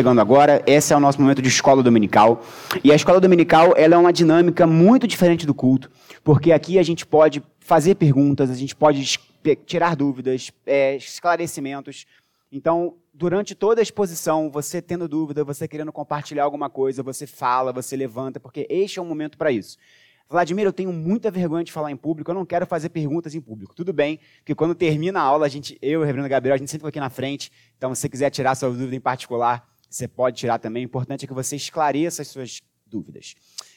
chegando agora, esse é o nosso momento de escola dominical. E a escola dominical ela é uma dinâmica muito diferente do culto, porque aqui a gente pode fazer perguntas, a gente pode tirar dúvidas, é, esclarecimentos. Então, durante toda a exposição, você tendo dúvida, você querendo compartilhar alguma coisa, você fala, você levanta, porque este é o momento para isso. Vladimir, eu tenho muita vergonha de falar em público, eu não quero fazer perguntas em público. Tudo bem, porque quando termina a aula, a gente, eu e o Reverendo Gabriel, a gente sempre fica aqui na frente. Então, se você quiser tirar sua dúvida em particular, você pode tirar também. O importante é que você esclareça as suas dúvidas.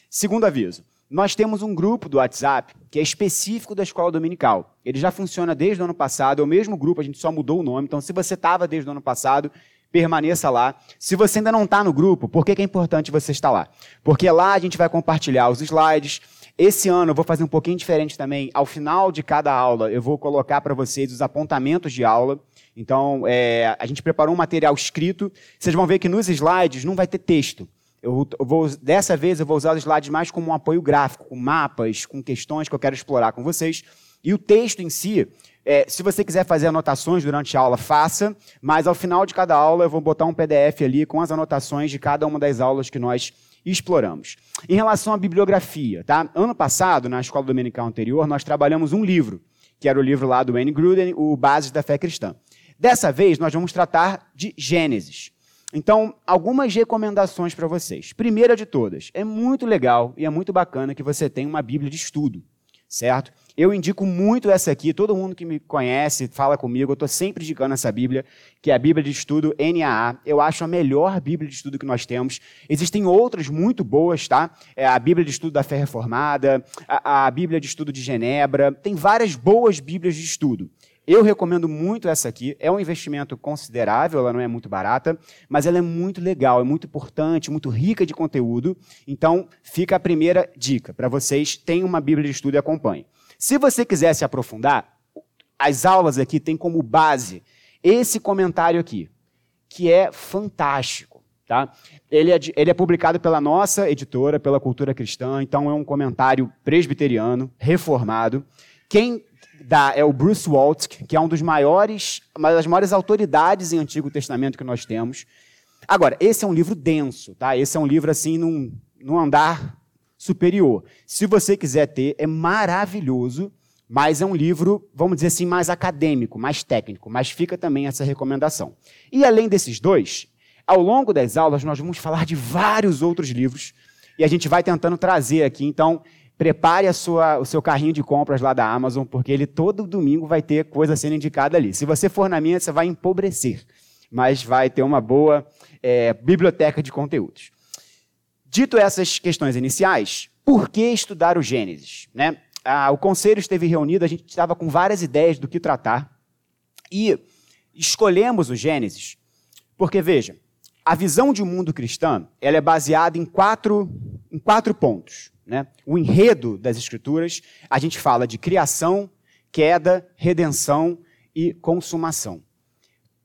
Segundo aviso, nós temos um grupo do WhatsApp que é específico da escola dominical. Ele já funciona desde o ano passado, é o mesmo grupo, a gente só mudou o nome. Então, se você estava desde o ano passado, permaneça lá. Se você ainda não está no grupo, por que, é importante você estar lá? Porque lá a gente vai compartilhar os slides. Esse ano eu vou fazer um pouquinho diferente também. Ao final de cada aula, eu vou colocar para vocês os apontamentos de aula. Então, é, a gente preparou um material escrito. Vocês vão ver que nos slides não vai ter texto. Eu, vou, dessa vez eu vou usar os slides mais como um apoio gráfico, com mapas, com questões que eu quero explorar com vocês. E o texto em si, é, se você quiser fazer anotações durante a aula, faça, mas ao final de cada aula eu vou botar um PDF ali com as anotações de cada uma das aulas que nós exploramos. Em relação à bibliografia, tá? Ano passado, na escola dominical anterior, nós trabalhamos um livro, que era o livro lá do Wayne Gruden, o Bases da Fé Cristã. Dessa vez, nós vamos tratar de Gênesis. Então, algumas recomendações para vocês. Primeira de todas, é muito legal e é muito bacana que você tenha uma Bíblia de estudo, certo? Eu indico muito essa aqui, todo mundo que me conhece, fala comigo, eu estou sempre indicando essa Bíblia, que é a Bíblia de Estudo NAA. Eu acho a melhor Bíblia de estudo que nós temos. Existem outras muito boas, tá? É a Bíblia de Estudo da Fé Reformada, a, a Bíblia de Estudo de Genebra, tem várias boas Bíblias de estudo. Eu recomendo muito essa aqui. É um investimento considerável, ela não é muito barata, mas ela é muito legal, é muito importante, muito rica de conteúdo. Então, fica a primeira dica para vocês: tenham uma Bíblia de estudo e acompanhem. Se você quiser se aprofundar, as aulas aqui têm como base esse comentário aqui, que é fantástico. Tá? Ele, é, ele é publicado pela nossa editora, pela Cultura Cristã, então é um comentário presbiteriano, reformado. Quem é o Bruce Waltz, que é um dos maiores, uma das maiores autoridades em Antigo Testamento que nós temos. Agora, esse é um livro denso, tá? Esse é um livro assim num, num andar superior. Se você quiser ter, é maravilhoso, mas é um livro, vamos dizer assim, mais acadêmico, mais técnico, mas fica também essa recomendação. E além desses dois, ao longo das aulas nós vamos falar de vários outros livros e a gente vai tentando trazer aqui, então prepare sua, o seu carrinho de compras lá da Amazon, porque ele todo domingo vai ter coisa sendo indicada ali. Se você for na minha, você vai empobrecer, mas vai ter uma boa é, biblioteca de conteúdos. Dito essas questões iniciais, por que estudar o Gênesis? Né? Ah, o conselho esteve reunido, a gente estava com várias ideias do que tratar e escolhemos o Gênesis porque, veja, a visão de um mundo cristão ela é baseada em quatro, em quatro pontos. Né? O enredo das Escrituras, a gente fala de criação, queda, redenção e consumação.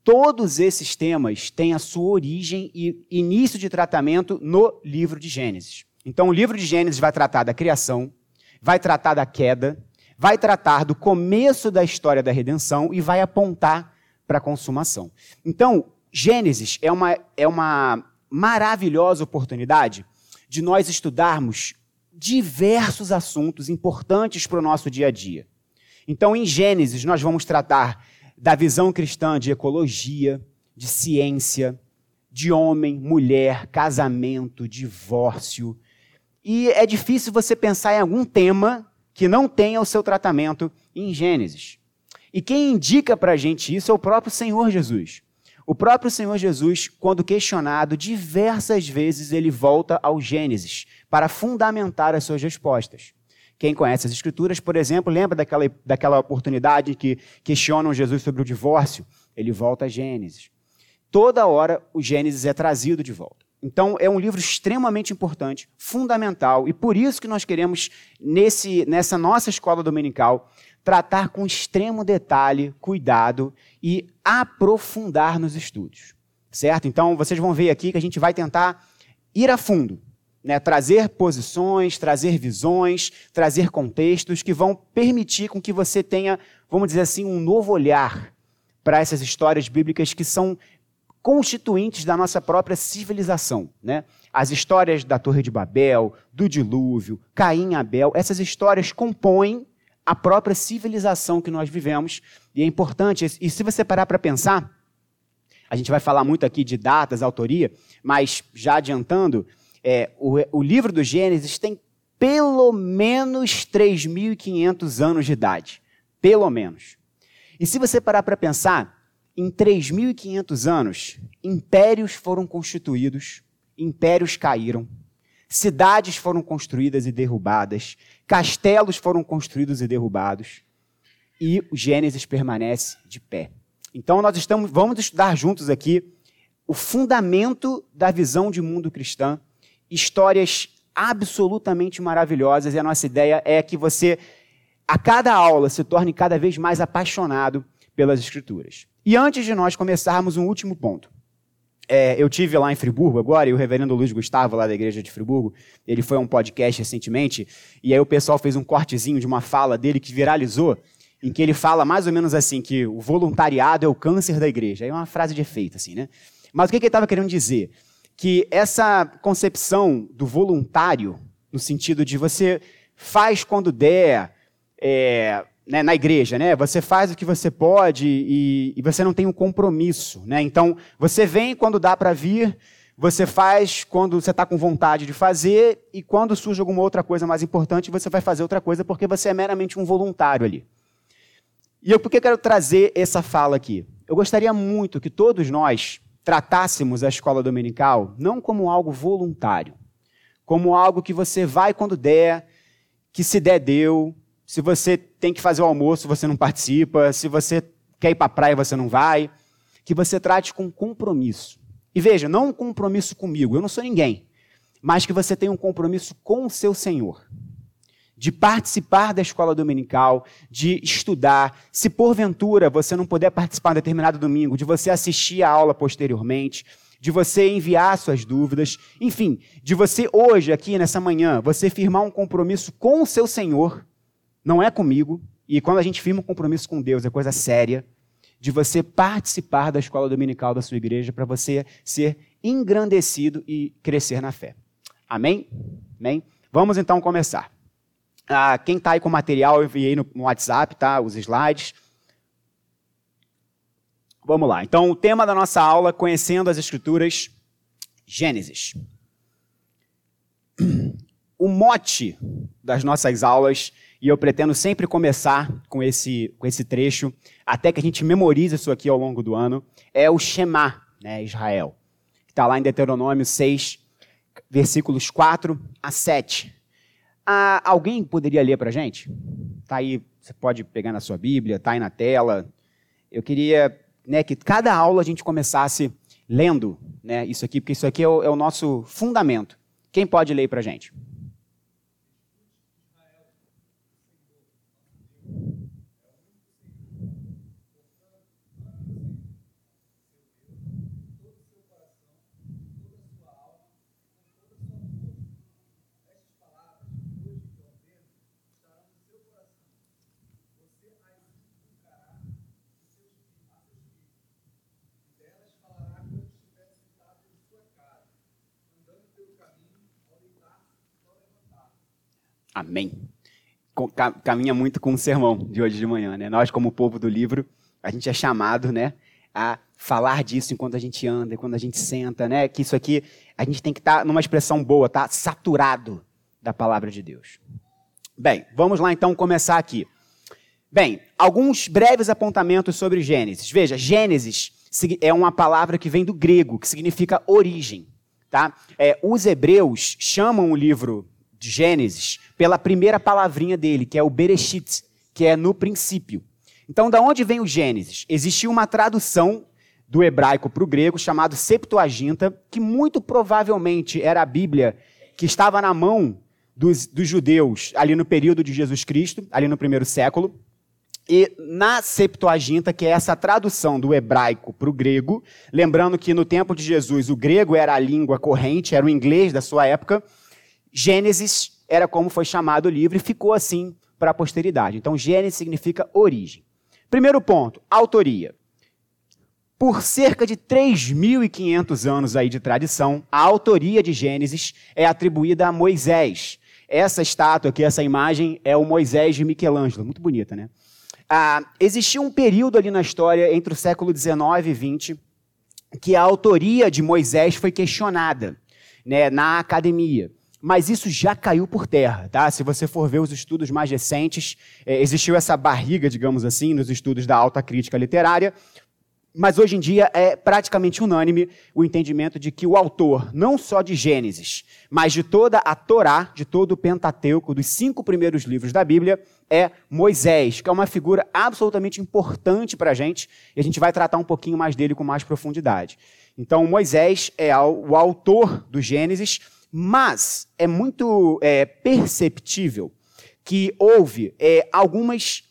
Todos esses temas têm a sua origem e início de tratamento no livro de Gênesis. Então, o livro de Gênesis vai tratar da criação, vai tratar da queda, vai tratar do começo da história da redenção e vai apontar para a consumação. Então, Gênesis é uma, é uma maravilhosa oportunidade de nós estudarmos diversos assuntos importantes para o nosso dia a dia. Então, em Gênesis, nós vamos tratar da visão cristã de ecologia, de ciência, de homem, mulher, casamento, divórcio. E é difícil você pensar em algum tema que não tenha o seu tratamento em Gênesis. E quem indica para a gente isso é o próprio Senhor Jesus. O próprio Senhor Jesus, quando questionado diversas vezes, ele volta ao Gênesis para fundamentar as suas respostas. Quem conhece as Escrituras, por exemplo, lembra daquela, daquela oportunidade que questionam Jesus sobre o divórcio? Ele volta a Gênesis. Toda hora o Gênesis é trazido de volta. Então, é um livro extremamente importante, fundamental, e por isso que nós queremos, nesse, nessa nossa escola dominical, tratar com extremo detalhe, cuidado e aprofundar nos estudos. Certo? Então, vocês vão ver aqui que a gente vai tentar ir a fundo, né? trazer posições, trazer visões, trazer contextos que vão permitir com que você tenha, vamos dizer assim, um novo olhar para essas histórias bíblicas que são constituintes da nossa própria civilização. Né? As histórias da Torre de Babel, do dilúvio, Caim e Abel, essas histórias compõem a própria civilização que nós vivemos. E é importante, e se você parar para pensar, a gente vai falar muito aqui de datas, autoria, mas já adiantando, é, o, o livro do Gênesis tem pelo menos 3.500 anos de idade. Pelo menos. E se você parar para pensar, em 3.500 anos, impérios foram constituídos, impérios caíram, cidades foram construídas e derrubadas, castelos foram construídos e derrubados, e o Gênesis permanece de pé. Então nós estamos, vamos estudar juntos aqui o fundamento da visão de mundo cristã, histórias absolutamente maravilhosas, e a nossa ideia é que você, a cada aula, se torne cada vez mais apaixonado pelas Escrituras. E antes de nós começarmos, um último ponto. É, eu tive lá em Friburgo agora, e o reverendo Luiz Gustavo, lá da igreja de Friburgo, ele foi a um podcast recentemente, e aí o pessoal fez um cortezinho de uma fala dele que viralizou, em que ele fala mais ou menos assim, que o voluntariado é o câncer da igreja. É uma frase de efeito, assim, né? Mas o que, que ele estava querendo dizer? Que essa concepção do voluntário, no sentido de você faz quando der, é, né, na igreja, né? Você faz o que você pode e, e você não tem um compromisso, né? Então, você vem quando dá para vir, você faz quando você está com vontade de fazer e quando surge alguma outra coisa mais importante, você vai fazer outra coisa porque você é meramente um voluntário ali. E eu por que quero trazer essa fala aqui? Eu gostaria muito que todos nós tratássemos a escola dominical não como algo voluntário, como algo que você vai quando der, que se der, deu. Se você tem que fazer o almoço, você não participa. Se você quer ir para a praia, você não vai. Que você trate com compromisso. E veja, não um compromisso comigo, eu não sou ninguém, mas que você tenha um compromisso com o seu Senhor de participar da escola dominical, de estudar. Se porventura você não puder participar em determinado domingo, de você assistir a aula posteriormente, de você enviar suas dúvidas, enfim, de você hoje, aqui nessa manhã, você firmar um compromisso com o seu Senhor, não é comigo, e quando a gente firma um compromisso com Deus, é coisa séria, de você participar da escola dominical da sua igreja para você ser engrandecido e crescer na fé. Amém? Amém? Vamos então começar. Ah, quem está aí com o material, eu enviei no, no WhatsApp, tá? Os slides. Vamos lá. Então, o tema da nossa aula, conhecendo as Escrituras, Gênesis. O mote das nossas aulas, e eu pretendo sempre começar com esse, com esse trecho, até que a gente memorize isso aqui ao longo do ano, é o Shema, né, Israel. Está lá em Deuteronômio 6, versículos 4 a 7. Ah, alguém poderia ler para a gente? Está aí, você pode pegar na sua Bíblia, está aí na tela. Eu queria né, que cada aula a gente começasse lendo né, isso aqui, porque isso aqui é o, é o nosso fundamento. Quem pode ler para a gente? Amém. Caminha muito com o sermão de hoje de manhã, né? Nós, como povo do livro, a gente é chamado, né, a falar disso enquanto a gente anda, quando a gente senta, né? Que isso aqui a gente tem que estar tá numa expressão boa, tá? Saturado da palavra de Deus. Bem, vamos lá então começar aqui. Bem, alguns breves apontamentos sobre Gênesis. Veja, Gênesis é uma palavra que vem do grego, que significa origem. Tá? É, os hebreus chamam o livro de Gênesis pela primeira palavrinha dele, que é o Bereshit, que é no princípio. Então, da onde vem o Gênesis? Existiu uma tradução do hebraico para o grego chamado Septuaginta, que muito provavelmente era a Bíblia que estava na mão dos, dos judeus ali no período de Jesus Cristo, ali no primeiro século. E na Septuaginta, que é essa tradução do hebraico para o grego, lembrando que no tempo de Jesus o grego era a língua corrente, era o inglês da sua época, Gênesis era como foi chamado o livro e ficou assim para a posteridade. Então, Gênesis significa origem. Primeiro ponto, autoria. Por cerca de 3.500 anos aí de tradição, a autoria de Gênesis é atribuída a Moisés. Essa estátua aqui, essa imagem, é o Moisés de Michelangelo. Muito bonita, né? Ah, existiu um período ali na história, entre o século XIX e XX, que a autoria de Moisés foi questionada né, na academia. Mas isso já caiu por terra, tá? Se você for ver os estudos mais recentes, é, existiu essa barriga, digamos assim, nos estudos da alta crítica literária, mas hoje em dia é praticamente unânime o entendimento de que o autor, não só de Gênesis, mas de toda a Torá, de todo o Pentateuco, dos cinco primeiros livros da Bíblia, é Moisés, que é uma figura absolutamente importante para a gente, e a gente vai tratar um pouquinho mais dele com mais profundidade. Então, Moisés é o autor do Gênesis, mas é muito é, perceptível que houve é, algumas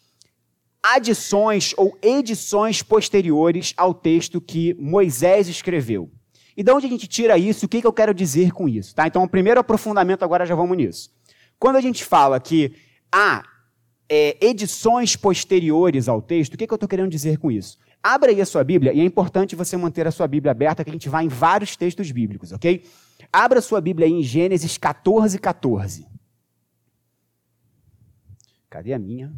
adições ou edições posteriores ao texto que Moisés escreveu. E de onde a gente tira isso? O que, que eu quero dizer com isso? Tá? Então, o primeiro aprofundamento, agora já vamos nisso. Quando a gente fala que há é, edições posteriores ao texto, o que, que eu estou querendo dizer com isso? Abra aí a sua Bíblia, e é importante você manter a sua Bíblia aberta, que a gente vai em vários textos bíblicos, ok? Abra sua Bíblia aí em Gênesis 14, 14. Cadê a minha?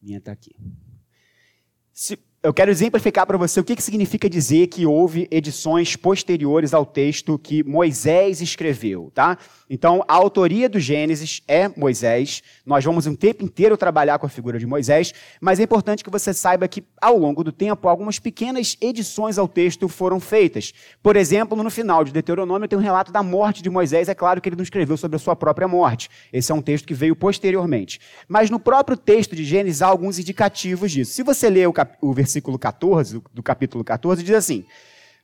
Minha está aqui. Se, eu quero exemplificar para você o que, que significa dizer que houve edições posteriores ao texto que Moisés escreveu, tá? Então, a autoria do Gênesis é Moisés. Nós vamos um tempo inteiro trabalhar com a figura de Moisés, mas é importante que você saiba que, ao longo do tempo, algumas pequenas edições ao texto foram feitas. Por exemplo, no final de Deuteronômio tem um relato da morte de Moisés. É claro que ele não escreveu sobre a sua própria morte. Esse é um texto que veio posteriormente. Mas no próprio texto de Gênesis há alguns indicativos disso. Se você ler o, o versículo versículo 14, do capítulo 14, diz assim: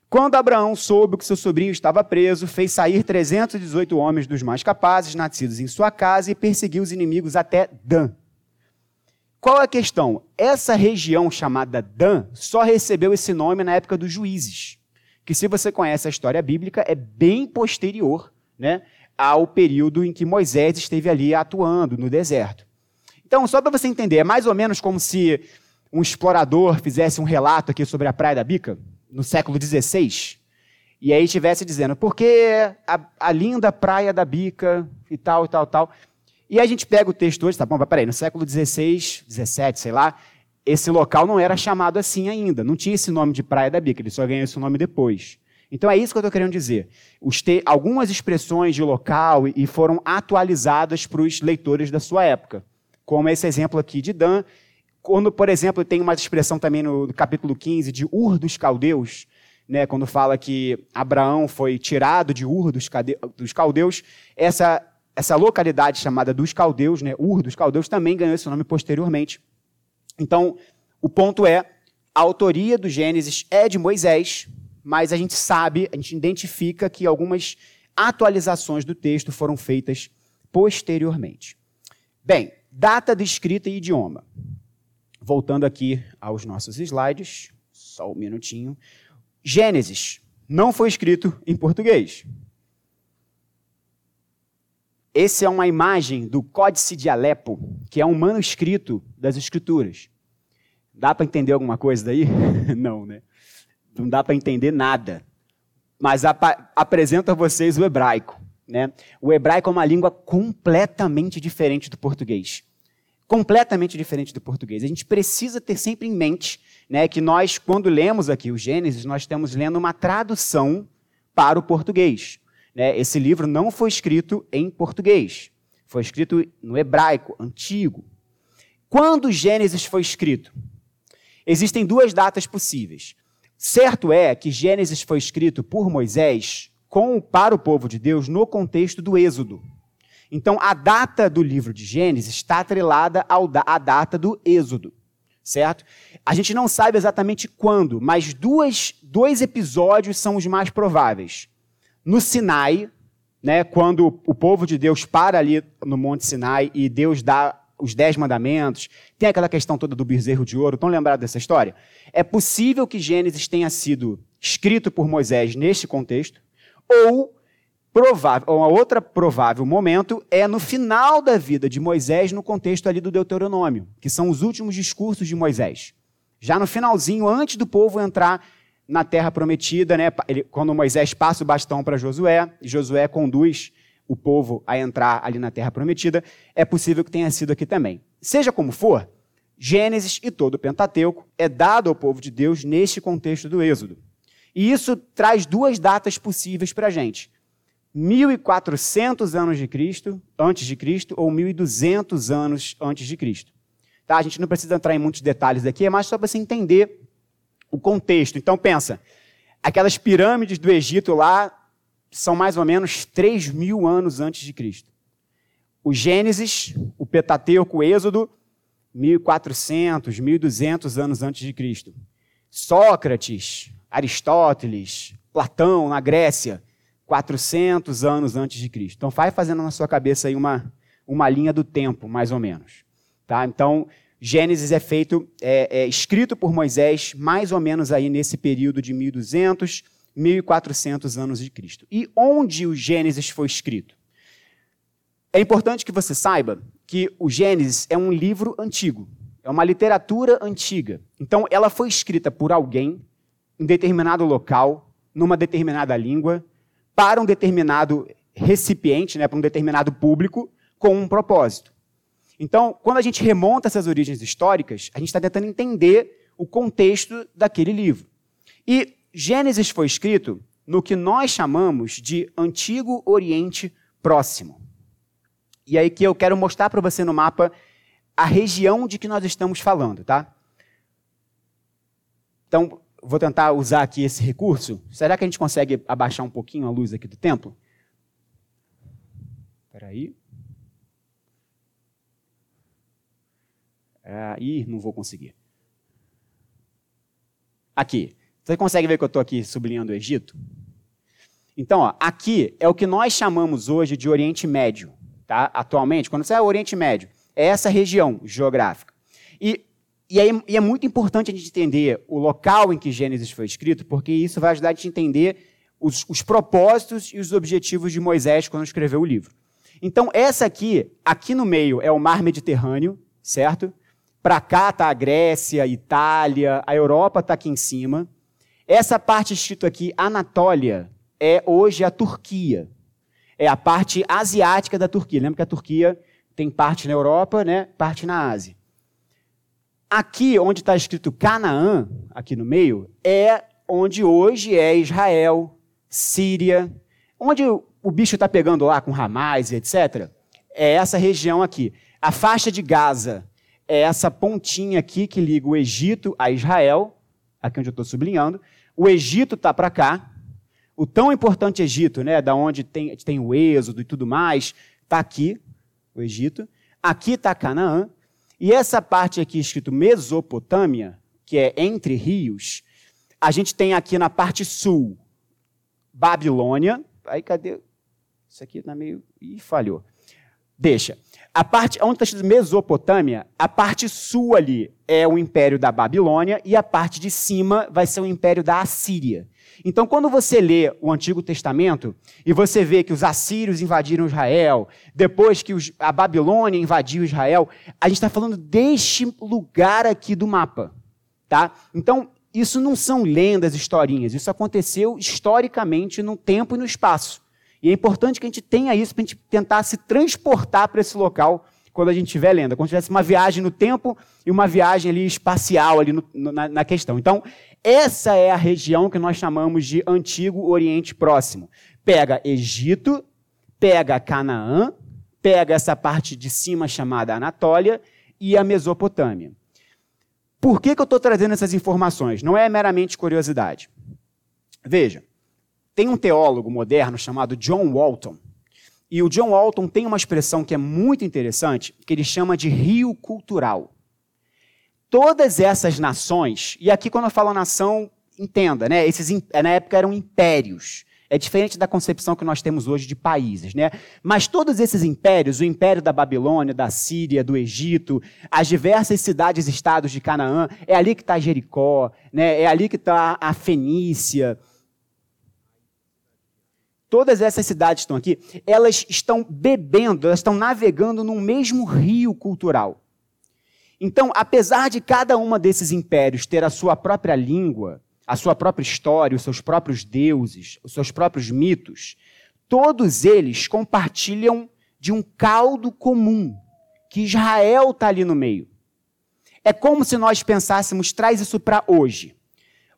Quando Abraão soube que seu sobrinho estava preso, fez sair 318 homens dos mais capazes, nascidos em sua casa, e perseguiu os inimigos até Dan. Qual é a questão? Essa região chamada Dan só recebeu esse nome na época dos juízes, que se você conhece a história bíblica, é bem posterior né, ao período em que Moisés esteve ali atuando no deserto. Então, só para você entender, é mais ou menos como se um explorador fizesse um relato aqui sobre a Praia da Bica, no século XVI, e aí estivesse dizendo, porque a, a, linda Praia da Bica e tal, e tal, tal. E a gente pega o texto hoje, tá bom, peraí, no século XVI, XVII, sei lá, esse local não era chamado assim ainda, não tinha esse nome de Praia da Bica, ele só ganhou esse nome depois. Então é isso que eu estou querendo dizer. Te... Algumas expressões de local e foram atualizadas para os leitores da sua época. Como esse exemplo aqui de Dan, quando, por exemplo, tem uma expressão também no, capítulo 15 de Ur dos Caldeus, né, quando fala que Abraão foi tirado de Ur dos, dos Caldeus, essa, essa localidade chamada dos Caldeus, né, Ur dos Caldeus, também ganhou esse nome posteriormente. Então, o ponto é, a autoria do Gênesis é de Moisés, mas a gente sabe, a gente identifica que algumas atualizações do texto foram feitas posteriormente. Bem, data de escrita e idioma. Voltando aqui aos nossos slides, só um minutinho. Gênesis não foi escrito em português. Essa é uma imagem do Códice de Alepo, que é um manuscrito das Escrituras. Dá para entender alguma coisa daí? Não, né? Não dá para entender nada. Mas ap apresento a vocês o hebraico. Né? O hebraico é uma língua completamente diferente do português completamente diferente do português. A gente precisa ter sempre em mente né, que nós, quando lemos aqui o Gênesis, nós estamos lendo uma tradução para o português. Né? Esse livro não foi escrito em português, foi escrito no hebraico antigo. Quando o Gênesis foi escrito? Existem duas datas possíveis. Certo é que Gênesis foi escrito por Moisés com, para o povo de Deus no contexto do Êxodo. Então, a data do livro de Gênesis está atrelada à data do Êxodo, certo? A gente não sabe exatamente quando, mas duas, dois episódios são os mais prováveis. No Sinai, né, quando o povo de Deus para ali no Monte Sinai e Deus dá os dez mandamentos, tem aquela questão toda do bezerro de ouro, estão lembrados dessa história? É possível que Gênesis tenha sido escrito por Moisés neste contexto, ou provável, uma outra provável momento é no final da vida de Moisés, no contexto ali do Deuteronômio, que são os últimos discursos de Moisés. Já no finalzinho, antes do povo entrar na terra prometida, né? Ele, quando Moisés passa o bastão para Josué, e Josué conduz o povo a entrar ali na terra prometida, é possível que tenha sido aqui também. Seja como for, Gênesis e todo o Pentateuco é dado ao povo de Deus neste contexto do Êxodo. E isso traz duas datas possíveis para a gente. 1400 anos de Cristo, antes de Cristo, ou 1200 anos antes de Cristo. Tá? A gente não precisa entrar em muitos detalhes aqui, é mais só para você entender o contexto. Então pensa, aquelas pirâmides do Egito lá são mais ou menos 3 mil anos antes de Cristo. O Gênesis, o Pentateuco, o Êxodo, 1400, 1200 anos antes de Cristo. Sócrates, Aristóteles, Platão, na Grécia, 400 anos antes de Cristo. Então, vai fazendo na sua cabeça aí uma, uma linha do tempo, mais ou menos. Tá? Então, Gênesis é feito, é, é escrito por Moisés, mais ou menos aí nesse período de 1200, 1400 anos de Cristo. E onde o Gênesis foi escrito? É importante que você saiba que o Gênesis é um livro antigo, é uma literatura antiga. Então, ela foi escrita por alguém em determinado local, numa determinada língua, para um determinado recipiente, né, para um determinado público, com um propósito. Então, quando a gente remonta essas origens históricas, a gente está tentando entender o contexto daquele livro. E Gênesis foi escrito no que nós chamamos de Antigo Oriente Próximo. E aí que eu quero mostrar para você no mapa a região de que nós estamos falando, tá? Então, vou tentar usar aqui esse recurso. Será que a gente consegue abaixar um pouquinho a luz aqui do templo? Espera aí. Ah, ih, não vou conseguir. Aqui. Você consegue ver que eu estou aqui sublinhando o Egito? Então, ó, aqui é o que nós chamamos hoje de Oriente Médio. Tá? Atualmente, quando você é Oriente Médio, é essa região geográfica. E, aí, e é muito importante a gente entender o local em que Gênesis foi escrito, porque isso vai ajudar a gente a entender os, os propósitos e os objetivos de Moisés quando escreveu o livro. Então, essa aqui, aqui no meio, é o mar Mediterrâneo, certo? Para cá está a Grécia, Itália, a Europa está aqui em cima. Essa parte escrito aqui, Anatólia, é hoje a Turquia. É a parte asiática da Turquia. Lembra que a Turquia tem parte na Europa, né? parte na Ásia. Aqui, onde está escrito Canaã, aqui no meio, é onde hoje é Israel, Síria, onde o bicho está pegando lá com Hamas etc. É essa região aqui. A faixa de Gaza é essa pontinha aqui que liga o Egito a Israel, aqui onde eu estou sublinhando. O Egito está para cá. O tão importante Egito, né, da onde tem, tem o Êxodo e tudo mais, está aqui, o Egito. Aqui está Canaã. E essa parte aqui escrito Mesopotâmia, que é entre rios, a gente tem aqui na parte sul Babilônia. Aí cadê? Isso aqui está meio. Ih, falhou. Deixa. A parte onde está escrito Mesopotâmia, a parte sul ali é o império da Babilônia e a parte de cima vai ser o império da Assíria. Então, quando você lê o Antigo Testamento e você vê que os assírios invadiram Israel, depois que os, a Babilônia invadiu Israel, a gente está falando deste lugar aqui do mapa, tá? Então, isso não são lendas, historinhas. Isso aconteceu historicamente no tempo e no espaço. E é importante que a gente tenha isso para a gente tentar se transportar para esse local quando a gente estiver lendo. Se tivesse uma viagem no tempo e uma viagem ali espacial ali no, na, na questão. Então, essa é a região que nós chamamos de Antigo Oriente Próximo. Pega Egito, pega Canaã, pega essa parte de cima chamada Anatólia e a Mesopotâmia. Por que, que eu estou trazendo essas informações? Não é meramente curiosidade. Veja, tem um teólogo moderno chamado John Walton. E o John Walton tem uma expressão que é muito interessante, que ele chama de rio cultural. Todas essas nações, e aqui quando eu falo nação, entenda, né? Esses na época eram impérios. É diferente da concepção que nós temos hoje de países, né? Mas todos esses impérios, o império da Babilônia, da Síria, do Egito, as diversas cidades estados de Canaã, é ali que está Jericó, né? É ali que está a Fenícia, todas essas cidades estão aqui, elas estão bebendo, elas estão navegando num mesmo rio cultural. Então, apesar de cada uma desses impérios ter a sua própria língua, a sua própria história, os seus próprios deuses, os seus próprios mitos, todos eles compartilham de um caldo comum, que Israel está ali no meio. É como se nós pensássemos, traz isso para hoje.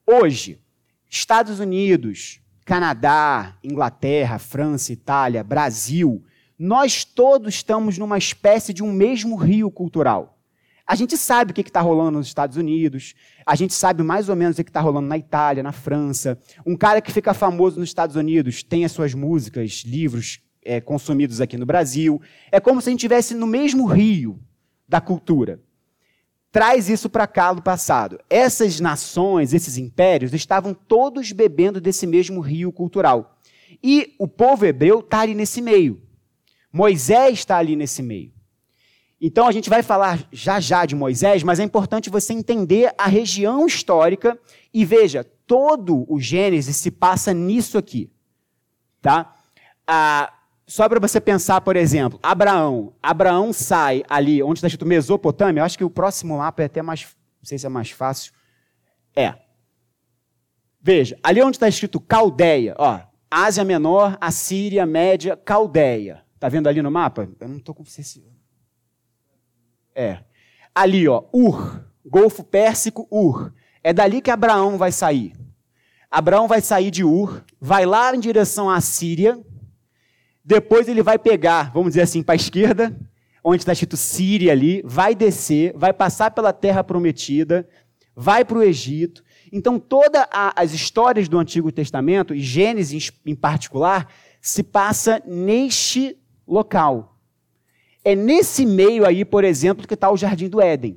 Hoje, Estados Unidos, Canadá, Inglaterra, França, Itália, Brasil, nós todos estamos numa espécie de um mesmo rio cultural. A gente sabe o que está rolando nos Estados Unidos, a gente sabe mais ou menos o que está rolando na Itália, na França. Um cara que fica famoso nos Estados Unidos tem as suas músicas, livros é, consumidos aqui no Brasil. É como se a gente estivesse no mesmo rio da cultura traz isso para cá no passado. Essas nações, esses impérios, estavam todos bebendo desse mesmo rio cultural. E o povo hebreu está ali nesse meio. Moisés está ali nesse meio. Então a gente vai falar já já de Moisés, mas é importante você entender a região histórica e veja, todo o Gênesis se passa nisso aqui. Tá? Ah, só para você pensar, por exemplo, Abraão. Abraão sai ali, onde está escrito Mesopotâmia. Eu acho que o próximo mapa é até mais. Não sei se é mais fácil. É. Veja, ali onde está escrito Caldeia, ó. Ásia Menor, Assíria, Média, Caldeia. Tá vendo ali no mapa? Eu não estou com. É. Ali, ó, Ur, Golfo Pérsico, Ur. É dali que Abraão vai sair. Abraão vai sair de Ur, vai lá em direção à Síria, depois ele vai pegar, vamos dizer assim, para a esquerda, onde está escrito Síria ali, vai descer, vai passar pela terra prometida, vai para o Egito. Então, todas as histórias do Antigo Testamento, e Gênesis em particular, se passa neste local. É nesse meio aí, por exemplo, que está o Jardim do Éden.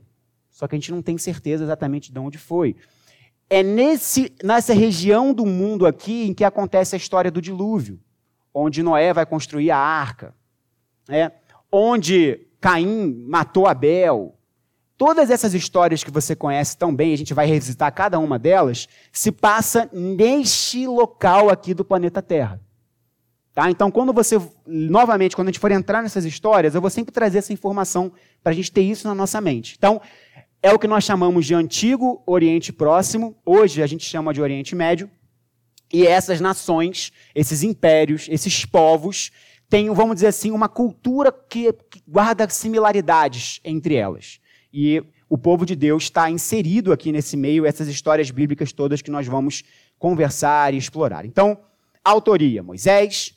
Só que a gente não tem certeza exatamente de onde foi. É nesse, nessa região do mundo aqui em que acontece a história do dilúvio onde Noé vai construir a arca, né? onde Caim matou Abel. Todas essas histórias que você conhece tão bem, a gente vai revisitar cada uma delas, se passa neste local aqui do planeta Terra. Tá? Então, quando você, novamente, quando a gente for entrar nessas histórias, eu vou sempre trazer essa informação para a gente ter isso na nossa mente. Então, é o que nós chamamos de Antigo Oriente Próximo, hoje a gente chama de Oriente Médio, e essas nações, esses impérios, esses povos, têm, vamos dizer assim, uma cultura que, que guarda similaridades entre elas. E o povo de Deus está inserido aqui nesse meio, essas histórias bíblicas todas que nós vamos conversar e explorar. Então, autoria: Moisés,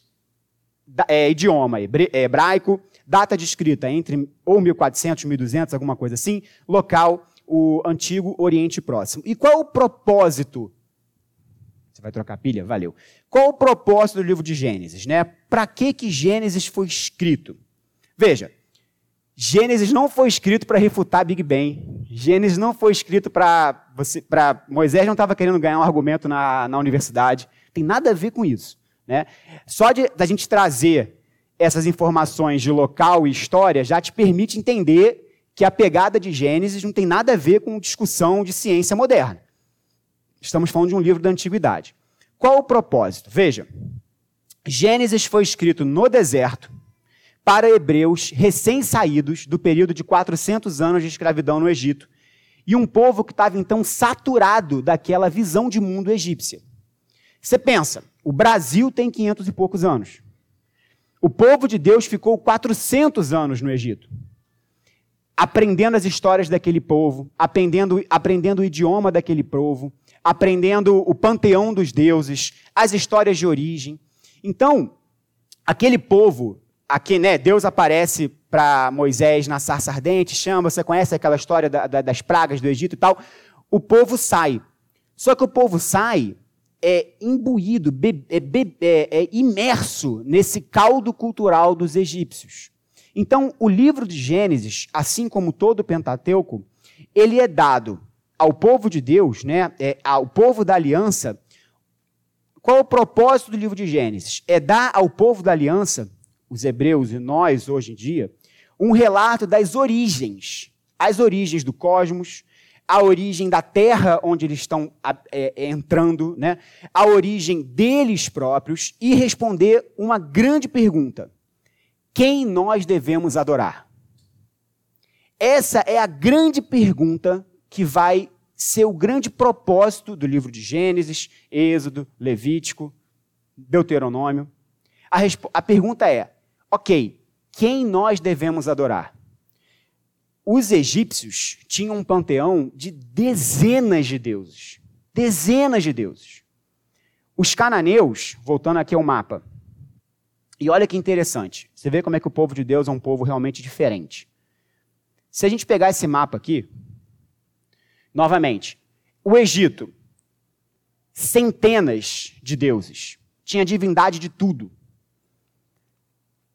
é, idioma hebraico, data de escrita entre ou 1400, 1200, alguma coisa assim, local, o antigo Oriente Próximo. E qual o propósito vai trocar pilha? Valeu. Qual o propósito do livro de Gênesis? Né? Para que, que Gênesis foi escrito? Veja, Gênesis não foi escrito para refutar Big Bang. Gênesis não foi escrito para você, para Moisés não estava querendo ganhar um argumento na, na universidade. Tem nada a ver com isso, né? Só de da gente trazer essas informações de local e história já te permite entender que a pegada de Gênesis não tem nada a ver com discussão de ciência moderna. Estamos falando de um livro da antiguidade. Qual o propósito? Veja, Gênesis foi escrito no deserto para hebreus recém-saídos do período de 400 anos de escravidão no Egito e um povo que estava então saturado daquela visão de mundo egípcia. Você pensa, o Brasil tem 500 e poucos anos. O povo de Deus ficou 400 anos no Egito, aprendendo as histórias daquele povo, aprendendo, aprendendo o idioma daquele povo, aprendendo o panteão dos deuses, as histórias de origem. Então, aquele povo, aqui, né, Deus aparece para Moisés na sarça ardente, chama, você conhece aquela história da, da, das pragas do Egito e tal. O povo sai. Só que o povo sai é imbuído, be, é, be, é, é imerso nesse caldo cultural dos egípcios. Então, o livro de Gênesis, assim como todo o Pentateuco, ele é dado ao povo de Deus, né, é, ao povo da aliança, qual é o propósito do livro de Gênesis? É dar ao povo da aliança, os hebreus e nós hoje em dia, um relato das origens, as origens do cosmos, a origem da terra onde eles estão é, é, entrando, né? a origem deles próprios e responder uma grande pergunta: quem nós devemos adorar? Essa é a grande pergunta que vai ser o grande propósito do livro de Gênesis, Êxodo, Levítico, Deuteronômio? A, a pergunta é: ok, quem nós devemos adorar? Os egípcios tinham um panteão de dezenas de deuses. Dezenas de deuses. Os cananeus, voltando aqui ao mapa, e olha que interessante, você vê como é que o povo de Deus é um povo realmente diferente. Se a gente pegar esse mapa aqui, novamente, o Egito, centenas de deuses, tinha divindade de tudo.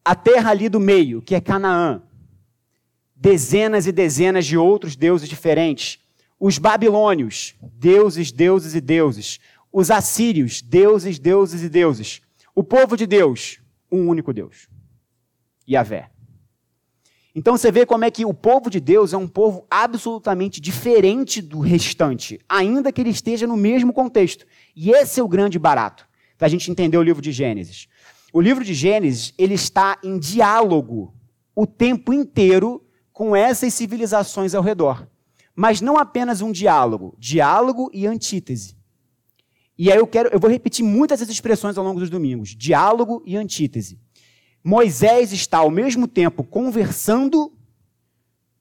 A terra ali do meio, que é Canaã, dezenas e dezenas de outros deuses diferentes. Os babilônios, deuses, deuses e deuses. Os assírios, deuses, deuses e deuses. O povo de Deus, um único Deus. Yahvé. Então você vê como é que o povo de Deus é um povo absolutamente diferente do restante, ainda que ele esteja no mesmo contexto. E esse é o grande barato da gente entender o livro de Gênesis. O livro de Gênesis, ele está em diálogo o tempo inteiro com essas civilizações ao redor. Mas não apenas um diálogo, diálogo e antítese. E aí eu quero, eu vou repetir muitas essas expressões ao longo dos domingos, diálogo e antítese. Moisés está ao mesmo tempo conversando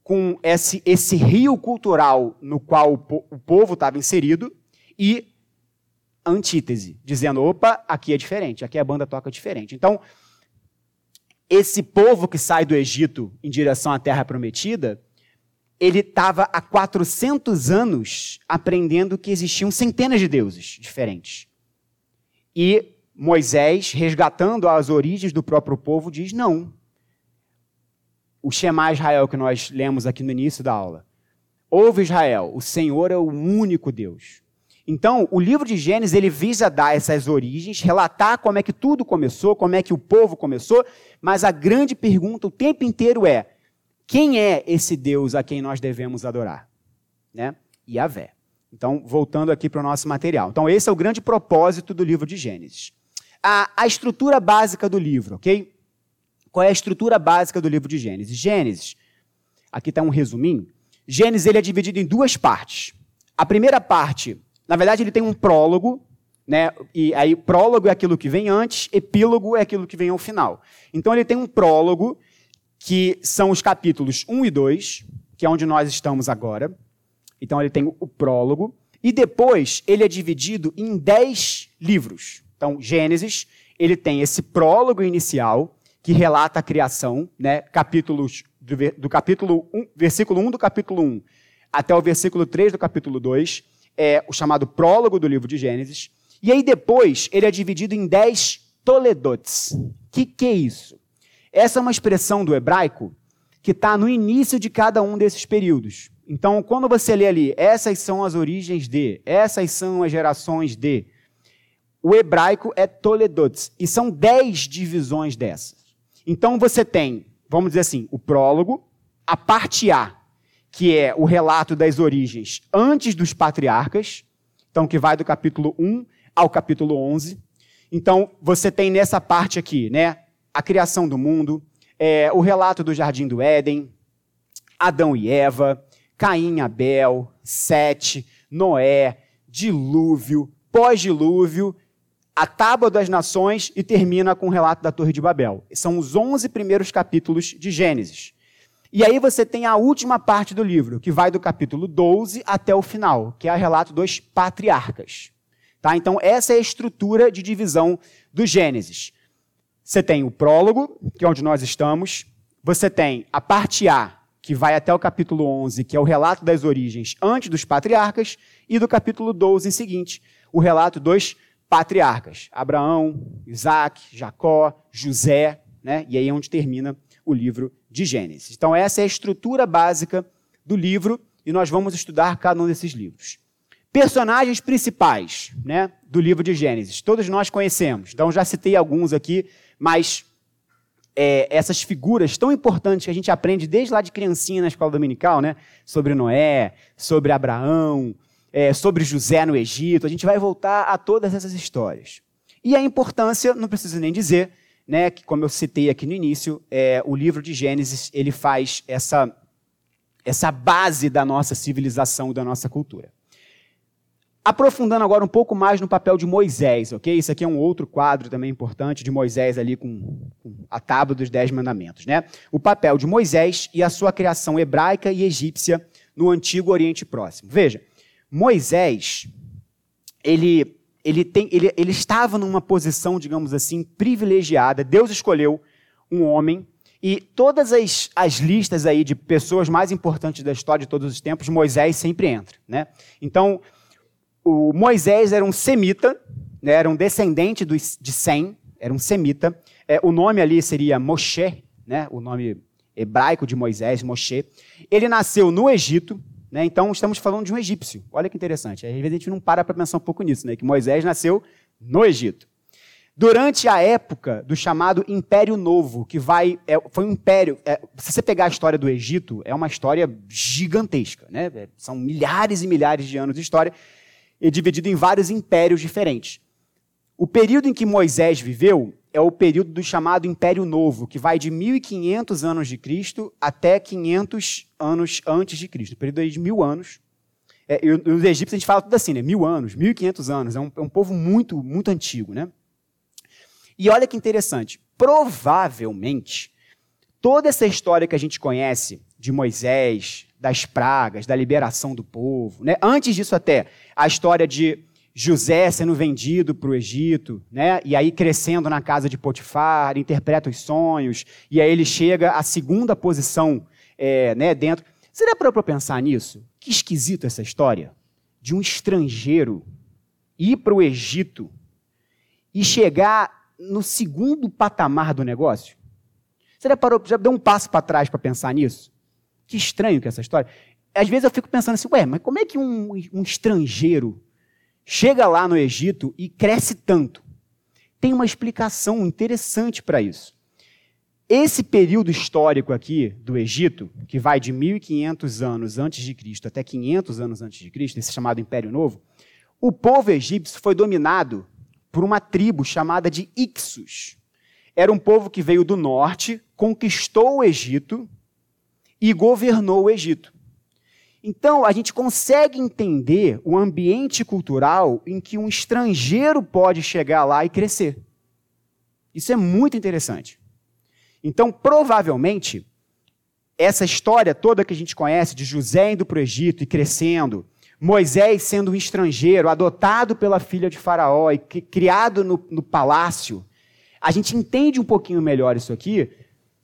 com esse, esse rio cultural no qual o, po, o povo estava inserido e antítese, dizendo: opa, aqui é diferente, aqui a banda toca diferente. Então, esse povo que sai do Egito em direção à Terra Prometida, ele estava há 400 anos aprendendo que existiam centenas de deuses diferentes. E Moisés, resgatando as origens do próprio povo, diz: não. O Shema Israel que nós lemos aqui no início da aula. Ouve Israel, o Senhor é o único Deus. Então, o livro de Gênesis, ele visa dar essas origens, relatar como é que tudo começou, como é que o povo começou, mas a grande pergunta o tempo inteiro é: quem é esse Deus a quem nós devemos adorar? Né? Yahvé. Então, voltando aqui para o nosso material. Então, esse é o grande propósito do livro de Gênesis a, a estrutura básica do livro, ok? Qual é a estrutura básica do livro de Gênesis? Gênesis, aqui está um resuminho. Gênesis ele é dividido em duas partes. A primeira parte, na verdade, ele tem um prólogo, né? E aí prólogo é aquilo que vem antes, epílogo é aquilo que vem ao final. Então ele tem um prólogo que são os capítulos 1 e 2, que é onde nós estamos agora. Então ele tem o prólogo e depois ele é dividido em 10 livros. Então, Gênesis, ele tem esse prólogo inicial que relata a criação, né? Capítulos do, do capítulo 1, versículo 1 do capítulo 1 até o versículo 3 do capítulo 2, é o chamado prólogo do livro de Gênesis. E aí depois ele é dividido em 10 toledotes. O que, que é isso? Essa é uma expressão do hebraico que está no início de cada um desses períodos. Então, quando você lê ali, essas são as origens de, essas são as gerações de, o hebraico é Toledotes, e são dez divisões dessas. Então você tem, vamos dizer assim, o prólogo, a parte A, que é o relato das origens antes dos patriarcas, então que vai do capítulo 1 ao capítulo 11. Então você tem nessa parte aqui, né, a criação do mundo, é, o relato do jardim do Éden, Adão e Eva, Caim e Abel, Sete, Noé, dilúvio, pós-dilúvio a Tábua das Nações e termina com o relato da Torre de Babel. São os 11 primeiros capítulos de Gênesis. E aí você tem a última parte do livro, que vai do capítulo 12 até o final, que é o relato dos patriarcas. Tá? Então, essa é a estrutura de divisão do Gênesis. Você tem o prólogo, que é onde nós estamos. Você tem a parte A, que vai até o capítulo 11, que é o relato das origens antes dos patriarcas. E do capítulo 12 em seguinte, o relato dos patriarcas: Abraão, Isaac, Jacó, José, né? e aí é onde termina o livro de Gênesis. Então, essa é a estrutura básica do livro e nós vamos estudar cada um desses livros. Personagens principais né, do livro de Gênesis, todos nós conhecemos, então já citei alguns aqui, mas é, essas figuras tão importantes que a gente aprende desde lá de criancinha na escola dominical, né, sobre Noé, sobre Abraão, é, sobre José no Egito, a gente vai voltar a todas essas histórias. E a importância, não preciso nem dizer, né, que como eu citei aqui no início, é, o livro de Gênesis ele faz essa, essa base da nossa civilização e da nossa cultura. Aprofundando agora um pouco mais no papel de Moisés, ok? Isso aqui é um outro quadro também importante de Moisés ali com, com a tábua dos Dez Mandamentos, né? O papel de Moisés e a sua criação hebraica e egípcia no Antigo Oriente Próximo. Veja, Moisés, ele, ele, tem, ele, ele estava numa posição, digamos assim, privilegiada. Deus escolheu um homem e todas as, as listas aí de pessoas mais importantes da história de todos os tempos, Moisés sempre entra, né? Então, o Moisés era um semita, né, era um descendente do, de Sem, era um semita. É, o nome ali seria Moshe, né, o nome hebraico de Moisés, Moshe. Ele nasceu no Egito, né, então estamos falando de um egípcio. Olha que interessante. Às vezes a gente não para para pensar um pouco nisso, né, que Moisés nasceu no Egito. Durante a época do chamado Império Novo, que vai. É, foi um império. É, se você pegar a história do Egito, é uma história gigantesca. Né? É, são milhares e milhares de anos de história e dividido em vários impérios diferentes. O período em que Moisés viveu é o período do chamado Império Novo, que vai de 1500 anos de Cristo até 500 anos antes de Cristo. O período de mil anos. É, e os egípcios a gente fala tudo assim, né? Mil anos, 1500 anos. É um, é um povo muito, muito antigo, né? E olha que interessante. Provavelmente, toda essa história que a gente conhece de Moisés, das pragas, da liberação do povo. Né? Antes disso, até, a história de José sendo vendido para o Egito, né? e aí crescendo na casa de Potifar, interpreta os sonhos, e aí ele chega à segunda posição é, né, dentro. Parou para pensar nisso? Que esquisito essa história de um estrangeiro ir para o Egito e chegar no segundo patamar do negócio? Você já, parou, já deu um passo para trás para pensar nisso? Que estranho que é essa história. Às vezes eu fico pensando assim, ué, mas como é que um, um estrangeiro chega lá no Egito e cresce tanto? Tem uma explicação interessante para isso. Esse período histórico aqui do Egito, que vai de 1500 anos antes de Cristo até 500 anos antes de Cristo, esse chamado Império Novo, o povo egípcio foi dominado por uma tribo chamada de Ixos. Era um povo que veio do norte, conquistou o Egito e governou o Egito. Então, a gente consegue entender o ambiente cultural em que um estrangeiro pode chegar lá e crescer. Isso é muito interessante. Então, provavelmente, essa história toda que a gente conhece de José indo para o Egito e crescendo, Moisés sendo um estrangeiro, adotado pela filha de Faraó e criado no, no palácio, a gente entende um pouquinho melhor isso aqui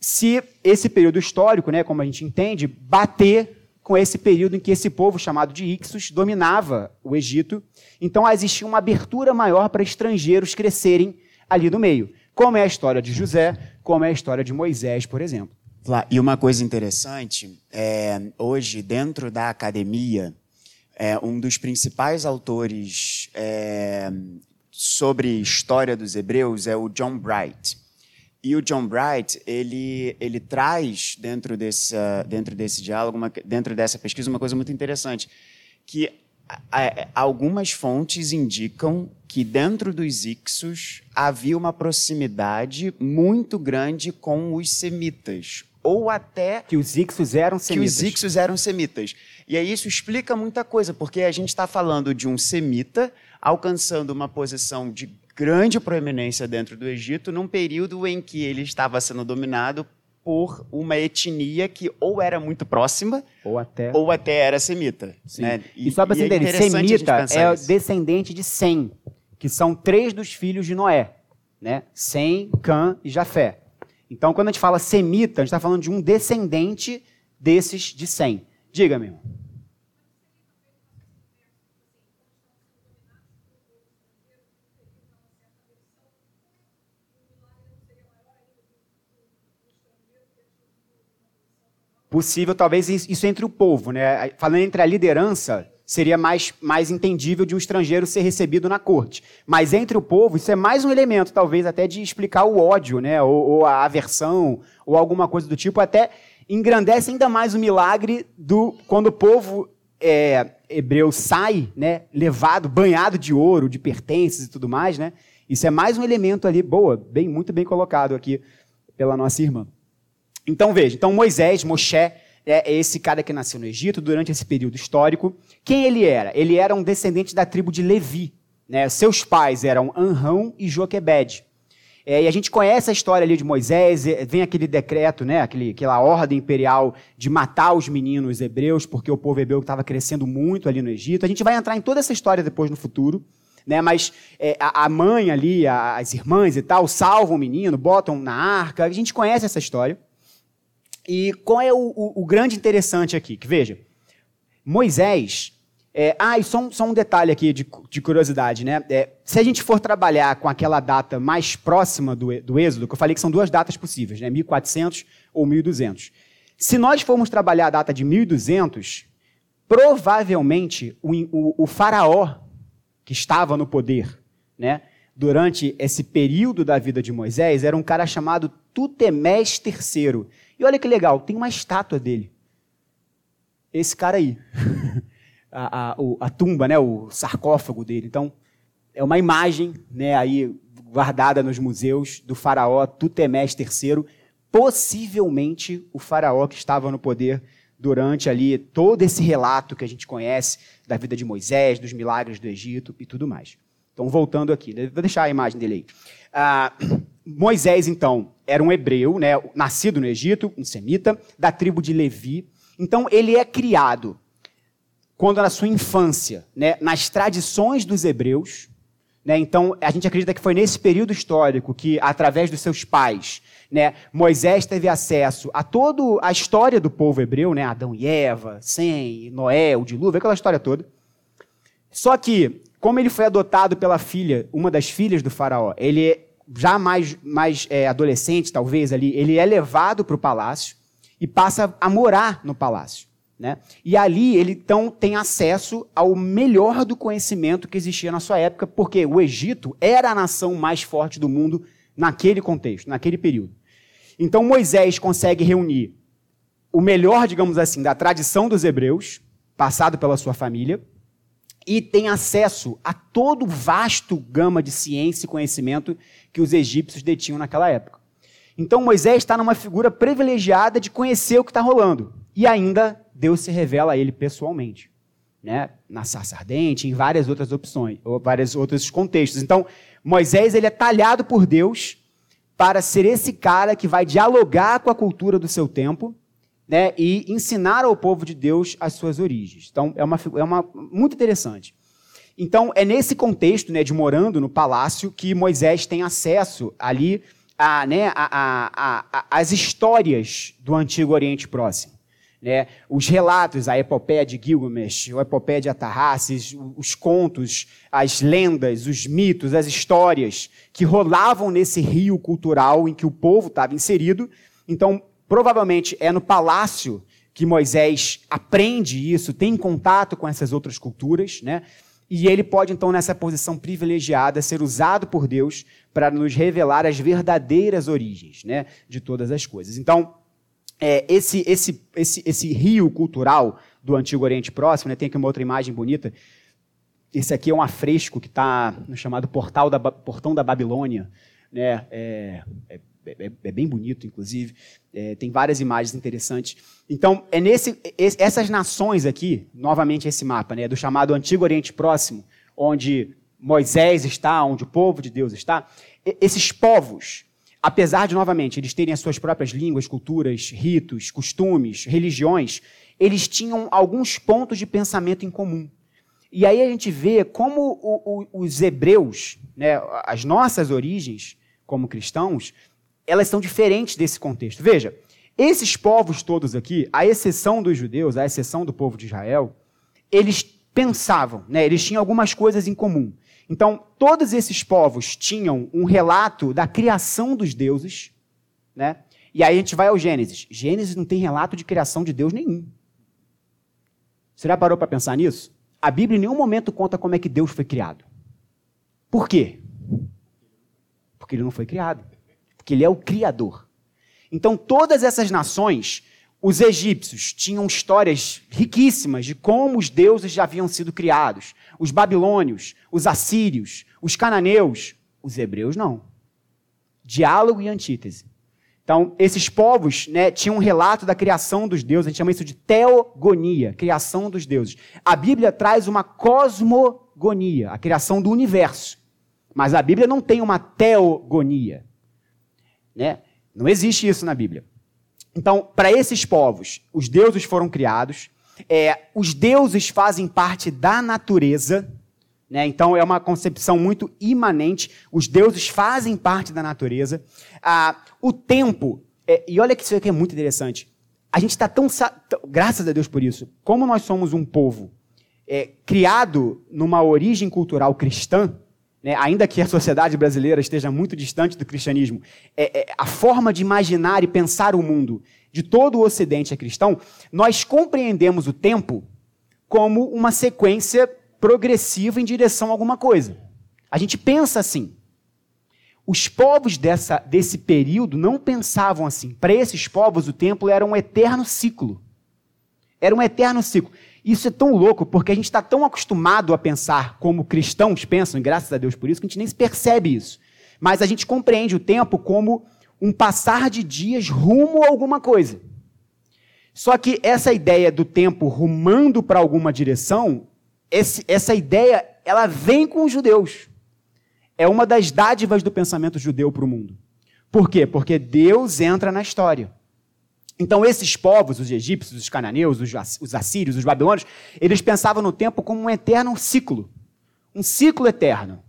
se esse período histórico, né, como a gente entende, bater com esse período em que esse povo chamado de Ixos dominava o Egito. Então existia uma abertura maior para estrangeiros crescerem ali no meio. Como é a história de José, como é a história de Moisés, por exemplo. E uma coisa interessante, é, hoje, dentro da academia, é, um dos principais autores é, sobre história dos hebreus é o John Bright. E o John Bright, ele, ele traz dentro desse, dentro desse diálogo, uma, dentro dessa pesquisa, uma coisa muito interessante, que a, algumas fontes indicam que dentro dos Ixos havia uma proximidade muito grande com os semitas, ou até que os Ixos eram semitas. Que os Ixos eram semitas. E aí isso explica muita coisa, porque a gente está falando de um semita alcançando uma posição de grande proeminência dentro do Egito num período em que ele estava sendo dominado por uma etnia que ou era muito próxima ou até, ou até era semita. Né? E, e só para você entender, semita é isso. descendente de Sem, que são três dos filhos de Noé. Né? Sem, Cã e Jafé. Então, quando a gente fala semita, a gente está falando de um descendente desses de Sem. Diga, meu irmão. Possível, talvez, isso entre o povo. Né? Falando entre a liderança, seria mais, mais entendível de um estrangeiro ser recebido na corte. Mas entre o povo, isso é mais um elemento, talvez, até de explicar o ódio, né? ou, ou a aversão, ou alguma coisa do tipo, até engrandece ainda mais o milagre do quando o povo é, hebreu sai, né, levado, banhado de ouro, de pertences e tudo mais, né? Isso é mais um elemento ali, boa, bem, muito bem colocado aqui pela nossa irmã. Então veja, então Moisés, Moshe, é esse cara que nasceu no Egito durante esse período histórico. Quem ele era? Ele era um descendente da tribo de Levi. Né? Seus pais eram Anrão e Joquebed. É, e a gente conhece a história ali de Moisés, vem aquele decreto, né, aquele, aquela ordem imperial de matar os meninos hebreus, porque o povo hebreu estava crescendo muito ali no Egito. A gente vai entrar em toda essa história depois no futuro. Né, mas é, a, a, mãe ali, a, as irmãs e tal, salvam o menino, botam na arca. A gente conhece essa história. E qual é o, o, o grande interessante aqui? Que veja, Moisés é, ah, e só um, só um detalhe aqui de, de curiosidade, né? É, se a gente for trabalhar com aquela data mais próxima do, do Êxodo, que eu falei que são duas datas possíveis, né? 1400 ou 1200. Se nós formos trabalhar a data de 1200, provavelmente o, o, o faraó que estava no poder, né? Durante esse período da vida de Moisés, era um cara chamado Tutemés III. E olha que legal, tem uma estátua dele. Esse cara aí. a, a, a tumba, né, o sarcófago dele. Então, é uma imagem né, aí guardada nos museus do faraó Tutemés III, possivelmente o faraó que estava no poder durante ali todo esse relato que a gente conhece da vida de Moisés, dos milagres do Egito e tudo mais. Então, voltando aqui, né, vou deixar a imagem dele aí. Ah, Moisés, então, era um hebreu, né, nascido no Egito, um semita, da tribo de Levi. Então, ele é criado quando na sua infância, né, nas tradições dos hebreus. Né, então, a gente acredita que foi nesse período histórico que, através dos seus pais, né, Moisés teve acesso a toda a história do povo hebreu, né, Adão e Eva, Sem, Noé, o dilúvio, aquela história toda. Só que, como ele foi adotado pela filha, uma das filhas do faraó, ele já mais, mais é, adolescente, talvez ali, ele é levado para o palácio e passa a morar no palácio. Né? E ali ele então tem acesso ao melhor do conhecimento que existia na sua época, porque o Egito era a nação mais forte do mundo naquele contexto, naquele período. Então Moisés consegue reunir o melhor, digamos assim, da tradição dos hebreus, passado pela sua família, e tem acesso a todo o vasto gama de ciência e conhecimento que os egípcios detinham naquela época. Então Moisés está numa figura privilegiada de conhecer o que está rolando e ainda Deus se revela a ele pessoalmente, né? Na sarça ardente, em várias outras opções, ou vários outros contextos. Então, Moisés ele é talhado por Deus para ser esse cara que vai dialogar com a cultura do seu tempo, né? E ensinar ao povo de Deus as suas origens. Então, é uma é uma muito interessante. Então, é nesse contexto, né, de morando no palácio, que Moisés tem acesso ali a, né, a, a, as histórias do Antigo Oriente Próximo né, os relatos, a epopeia de Gilgamesh, a epopeia de Atarraces, os contos, as lendas, os mitos, as histórias que rolavam nesse rio cultural em que o povo estava inserido. Então, provavelmente é no palácio que Moisés aprende isso, tem contato com essas outras culturas, né? E ele pode, então, nessa posição privilegiada, ser usado por Deus para nos revelar as verdadeiras origens né, de todas as coisas. Então, é, esse, esse, esse, esse rio cultural do Antigo Oriente Próximo, né, tem aqui uma outra imagem bonita. Esse aqui é um afresco que está no chamado Portal da, Portão da Babilônia. Né, é, é, é, é bem bonito, inclusive. É, tem várias imagens interessantes. Então, é nesse, essas nações aqui, novamente esse mapa, né, do chamado Antigo Oriente Próximo, onde Moisés está, onde o povo de Deus está, esses povos apesar de, novamente, eles terem as suas próprias línguas, culturas, ritos, costumes, religiões, eles tinham alguns pontos de pensamento em comum. E aí a gente vê como o, o, os hebreus, né, as nossas origens como cristãos, elas são diferentes desse contexto. Veja, esses povos todos aqui, à exceção dos judeus, à exceção do povo de Israel, eles pensavam, né, eles tinham algumas coisas em comum. Então, todos esses povos tinham um relato da criação dos deuses, né? E aí a gente vai ao Gênesis. Gênesis não tem relato de criação de Deus nenhum. Você já parou para pensar nisso? A Bíblia em nenhum momento conta como é que Deus foi criado. Por quê? Porque ele não foi criado. Porque ele é o Criador. Então, todas essas nações os egípcios tinham histórias riquíssimas de como os deuses já haviam sido criados. Os babilônios, os assírios, os cananeus. Os hebreus não. Diálogo e antítese. Então, esses povos né, tinham um relato da criação dos deuses, a gente chama isso de teogonia, criação dos deuses. A Bíblia traz uma cosmogonia, a criação do universo. Mas a Bíblia não tem uma teogonia. Né? Não existe isso na Bíblia. Então, para esses povos, os deuses foram criados, é, os deuses fazem parte da natureza, né? então é uma concepção muito imanente, os deuses fazem parte da natureza. Ah, o tempo, é, e olha que isso aqui é muito interessante, a gente está tão, graças a Deus por isso, como nós somos um povo é, criado numa origem cultural cristã, né, ainda que a sociedade brasileira esteja muito distante do cristianismo, é, é, a forma de imaginar e pensar o mundo de todo o Ocidente é cristão, nós compreendemos o tempo como uma sequência progressiva em direção a alguma coisa. A gente pensa assim. Os povos dessa, desse período não pensavam assim. Para esses povos, o templo era um eterno ciclo. Era um eterno ciclo. Isso é tão louco porque a gente está tão acostumado a pensar como cristãos pensam, e graças a Deus por isso, que a gente nem percebe isso. Mas a gente compreende o tempo como um passar de dias rumo a alguma coisa. Só que essa ideia do tempo rumando para alguma direção, esse, essa ideia, ela vem com os judeus. É uma das dádivas do pensamento judeu para o mundo. Por quê? Porque Deus entra na história. Então, esses povos, os egípcios, os cananeus, os assírios, os babilônios, eles pensavam no tempo como um eterno ciclo. Um ciclo eterno.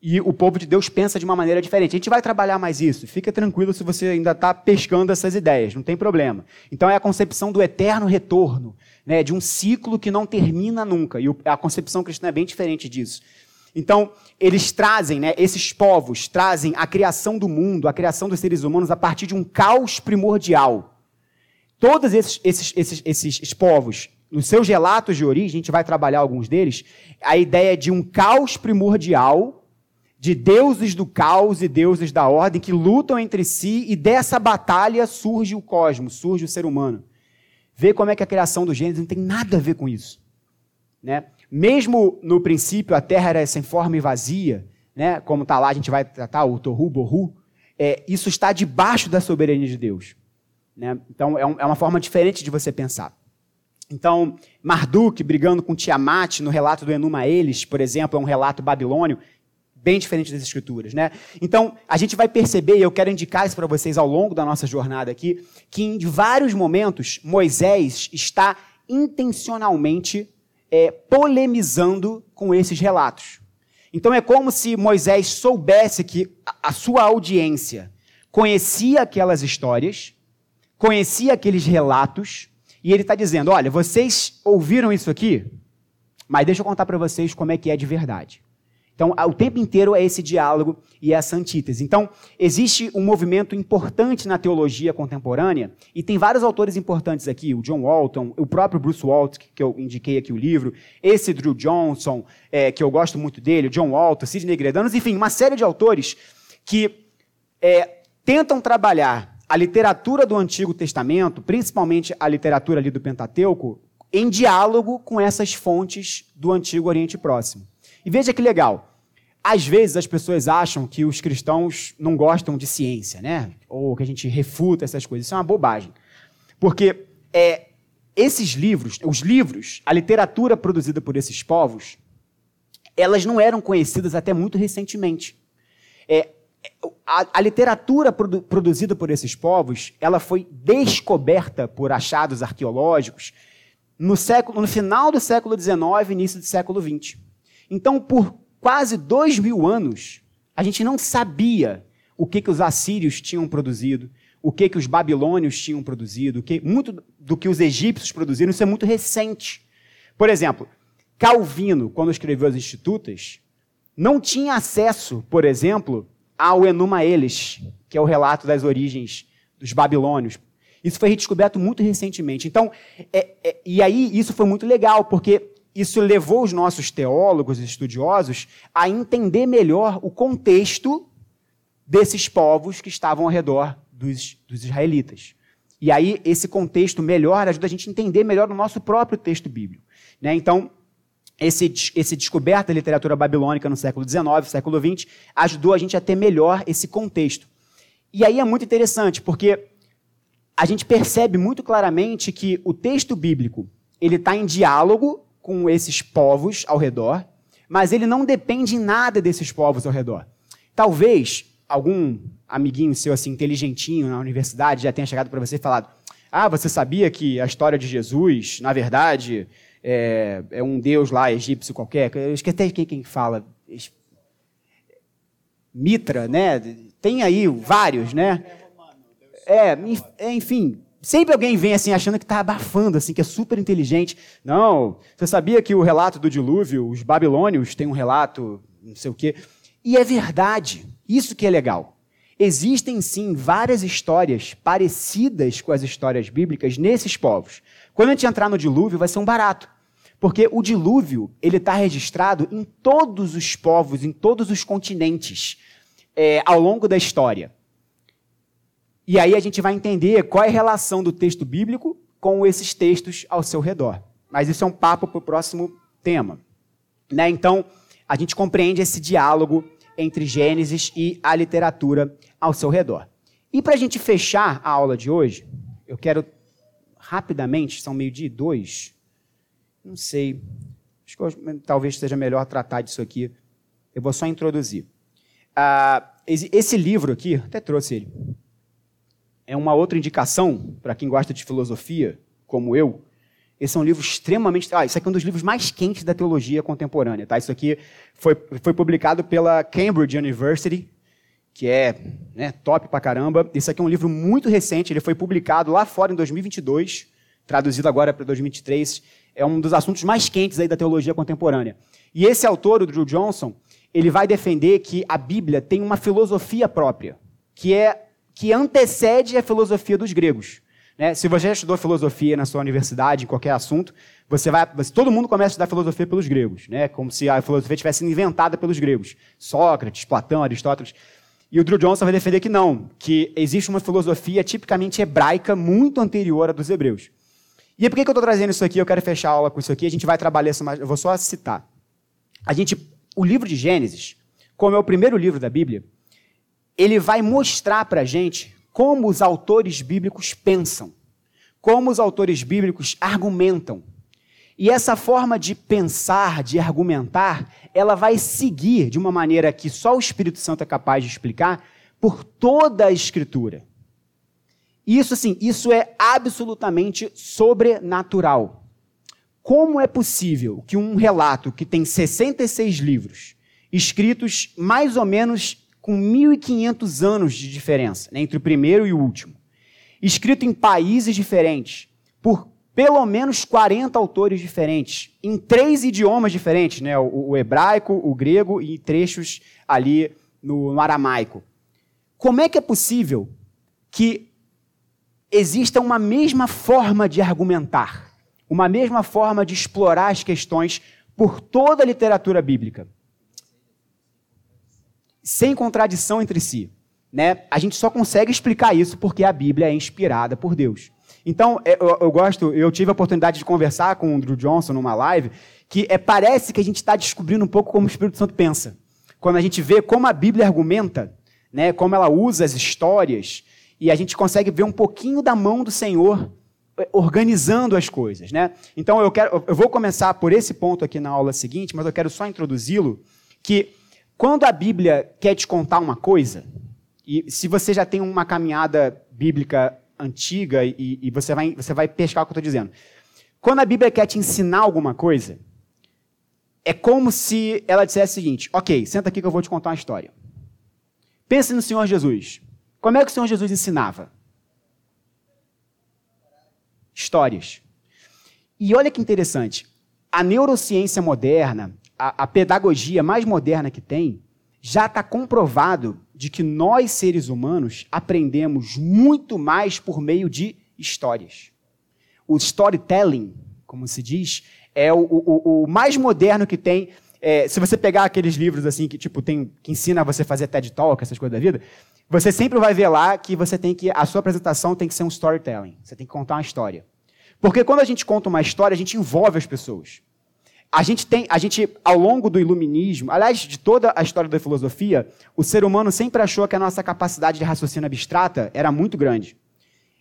E o povo de Deus pensa de uma maneira diferente. A gente vai trabalhar mais isso. Fica tranquilo se você ainda está pescando essas ideias, não tem problema. Então, é a concepção do eterno retorno, né, de um ciclo que não termina nunca. E a concepção cristã é bem diferente disso. Então, eles trazem, né, esses povos trazem a criação do mundo, a criação dos seres humanos a partir de um caos primordial. Todos esses, esses, esses, esses povos, nos seus relatos de origem, a gente vai trabalhar alguns deles, a ideia de um caos primordial, de deuses do caos e deuses da ordem que lutam entre si, e dessa batalha surge o cosmos, surge o ser humano. Vê como é que a criação do Gênesis não tem nada a ver com isso. Né? Mesmo no princípio a terra era sem forma e vazia, né? como está lá, a gente vai tratar o Tohu Bohu, é, isso está debaixo da soberania de Deus. Né? Então é, um, é, uma forma diferente de você pensar. Então, Marduk brigando com Tiamat no relato do Enuma Elis, por exemplo, é um relato babilônio, bem diferente das escrituras, né? Então, a gente vai perceber, e eu quero indicar isso para vocês ao longo da nossa jornada aqui, que em vários momentos Moisés está intencionalmente é, polemizando com esses relatos. Então é como se Moisés soubesse que a sua audiência conhecia aquelas histórias, conhecia aqueles relatos, e ele está dizendo: olha, vocês ouviram isso aqui, mas deixa eu contar para vocês como é que é de verdade. Então, o tempo inteiro é esse diálogo e essa antítese. Então, existe um movimento importante na teologia contemporânea, e tem vários autores importantes aqui, o John Walton, o próprio Bruce Waltz, que eu indiquei aqui o livro, esse Drew Johnson, é, que eu gosto muito dele, John Walton, Sidney Gredanos, enfim, uma série de autores que é, tentam trabalhar a literatura do Antigo Testamento, principalmente a literatura ali do Pentateuco, em diálogo com essas fontes do Antigo Oriente Próximo. E veja que legal. Às vezes as pessoas acham que os cristãos não gostam de ciência, né? Ou que a gente refuta essas coisas. Isso é uma bobagem. Porque é, esses livros, os livros, a literatura produzida por esses povos, elas não eram conhecidas até muito recentemente. É, a, a, literatura produ, produzida por esses povos, ela foi descoberta por achados arqueológicos no, século, no final do século XIX início do século XX. Então, por quase dois mil anos, a gente não sabia o que, que os assírios tinham produzido, o que, que os babilônios tinham produzido, o que, muito do que os egípcios produziram, isso é muito recente. Por exemplo, Calvino, quando escreveu as Institutas, não tinha acesso, por exemplo, ao Enuma Elis, que é o relato das origens dos babilônios. Isso foi redescoberto muito recentemente. Então, é, é, e aí isso foi muito legal, porque isso levou os nossos teólogos e estudiosos a entender melhor o contexto desses povos que estavam ao redor dos, dos israelitas. E aí, esse contexto melhor ajuda a gente a entender melhor o nosso próprio texto bíblico. Né? Então, esse, esse descoberta da literatura babilônica no século XIX, século XX, ajudou a gente a ter melhor esse contexto. E aí é muito interessante, porque a gente percebe muito claramente que o texto bíblico ele está em diálogo com esses povos ao redor, mas ele não depende em nada desses povos ao redor. Talvez algum amiguinho seu assim inteligentinho na universidade já tenha chegado para você e falado: "Ah, você sabia que a história de Jesus, na verdade, é, é um deus lá egípcio qualquer? Eu esqueci até quem, fala. Mitra, né? Tem aí vários, né? É, é, enfim, sempre alguém vem assim achando que está abafando, assim, que é super inteligente. Não, você sabia que o relato do dilúvio, os babilônios têm um relato, não sei o quê. E é verdade. Isso que é legal. Existem sim várias histórias parecidas com as histórias bíblicas nesses povos. Quando a gente entrar no dilúvio, vai ser um barato. Porque o dilúvio ele está registrado em todos os povos, em todos os continentes, é, ao longo da história. E aí a gente vai entender qual é a relação do texto bíblico com esses textos ao seu redor. Mas isso é um papo para o próximo tema. Né? Então, a gente compreende esse diálogo entre Gênesis e a literatura ao seu redor. E para a gente fechar a aula de hoje, eu quero rapidamente, são meio-dia dois, não sei, acho que talvez seja melhor tratar disso aqui. Eu vou só introduzir. Uh, esse livro aqui, até trouxe ele, é uma outra indicação para quem gosta de filosofia, como eu. Esse é um livro extremamente. Ah, isso aqui é um dos livros mais quentes da teologia contemporânea. Tá? Isso aqui foi, foi publicado pela Cambridge University, que é né, top pra caramba. Isso aqui é um livro muito recente, ele foi publicado lá fora em 2022, traduzido agora para 2023. É um dos assuntos mais quentes aí da teologia contemporânea. E esse autor, o Drew Johnson, ele vai defender que a Bíblia tem uma filosofia própria, que é que antecede a filosofia dos gregos. Né? Se você já estudou filosofia na sua universidade, em qualquer assunto, você vai, todo mundo começa a estudar filosofia pelos gregos, né? como se a filosofia tivesse sido inventada pelos gregos. Sócrates, Platão, Aristóteles. E o Drew Johnson vai defender que não, que existe uma filosofia tipicamente hebraica muito anterior à dos hebreus. E por que, que eu estou trazendo isso aqui? Eu quero fechar a aula com isso aqui. A gente vai trabalhar isso mais. Eu vou só citar. A gente, o livro de Gênesis, como é o primeiro livro da Bíblia, ele vai mostrar para a gente como os autores bíblicos pensam, como os autores bíblicos argumentam. E essa forma de pensar, de argumentar, ela vai seguir de uma maneira que só o Espírito Santo é capaz de explicar por toda a Escritura. Isso, assim, isso é absolutamente sobrenatural. Como é possível que um relato que tem 66 livros, escritos mais ou menos com 1.500 anos de diferença né, entre o primeiro e o último, escrito em países diferentes, por pelo menos 40 autores diferentes, em três idiomas diferentes, né, o, o hebraico, o grego e trechos ali no, no aramaico. Como é que é possível que exista uma mesma forma de argumentar, uma mesma forma de explorar as questões por toda a literatura bíblica? Sem contradição entre si. Né? A gente só consegue explicar isso porque a Bíblia é inspirada por Deus. Então, é, eu, eu, gosto, eu tive a oportunidade de conversar com o Drew Johnson numa live, que é, parece que a gente está descobrindo um pouco como o Espírito Santo pensa. Quando a gente vê como a Bíblia argumenta, né, como ela usa as histórias, e a gente consegue ver um pouquinho da mão do Senhor é, organizando as coisas. Né? Então, eu, quero, eu vou começar por esse ponto aqui na aula seguinte, mas eu quero só introduzi-lo, que quando a Bíblia quer te contar uma coisa, e se você já tem uma caminhada bíblica antiga e, e você, vai, você vai pescar o que eu estou dizendo. Quando a Bíblia quer te ensinar alguma coisa, é como se ela dissesse o seguinte: ok, senta aqui que eu vou te contar uma história. Pense no Senhor Jesus. Como é que o Senhor Jesus ensinava? Histórias. E olha que interessante. A neurociência moderna, a, a pedagogia mais moderna que tem, já está comprovado de que nós, seres humanos, aprendemos muito mais por meio de histórias. O storytelling, como se diz, é o, o, o mais moderno que tem. É, se você pegar aqueles livros assim que tipo tem que ensina a você fazer TED Talk, essas coisas da vida, você sempre vai ver lá que você tem que a sua apresentação tem que ser um storytelling. Você tem que contar uma história. Porque quando a gente conta uma história, a gente envolve as pessoas a gente tem, a gente, ao longo do iluminismo, aliás, de toda a história da filosofia, o ser humano sempre achou que a nossa capacidade de raciocínio abstrata era muito grande.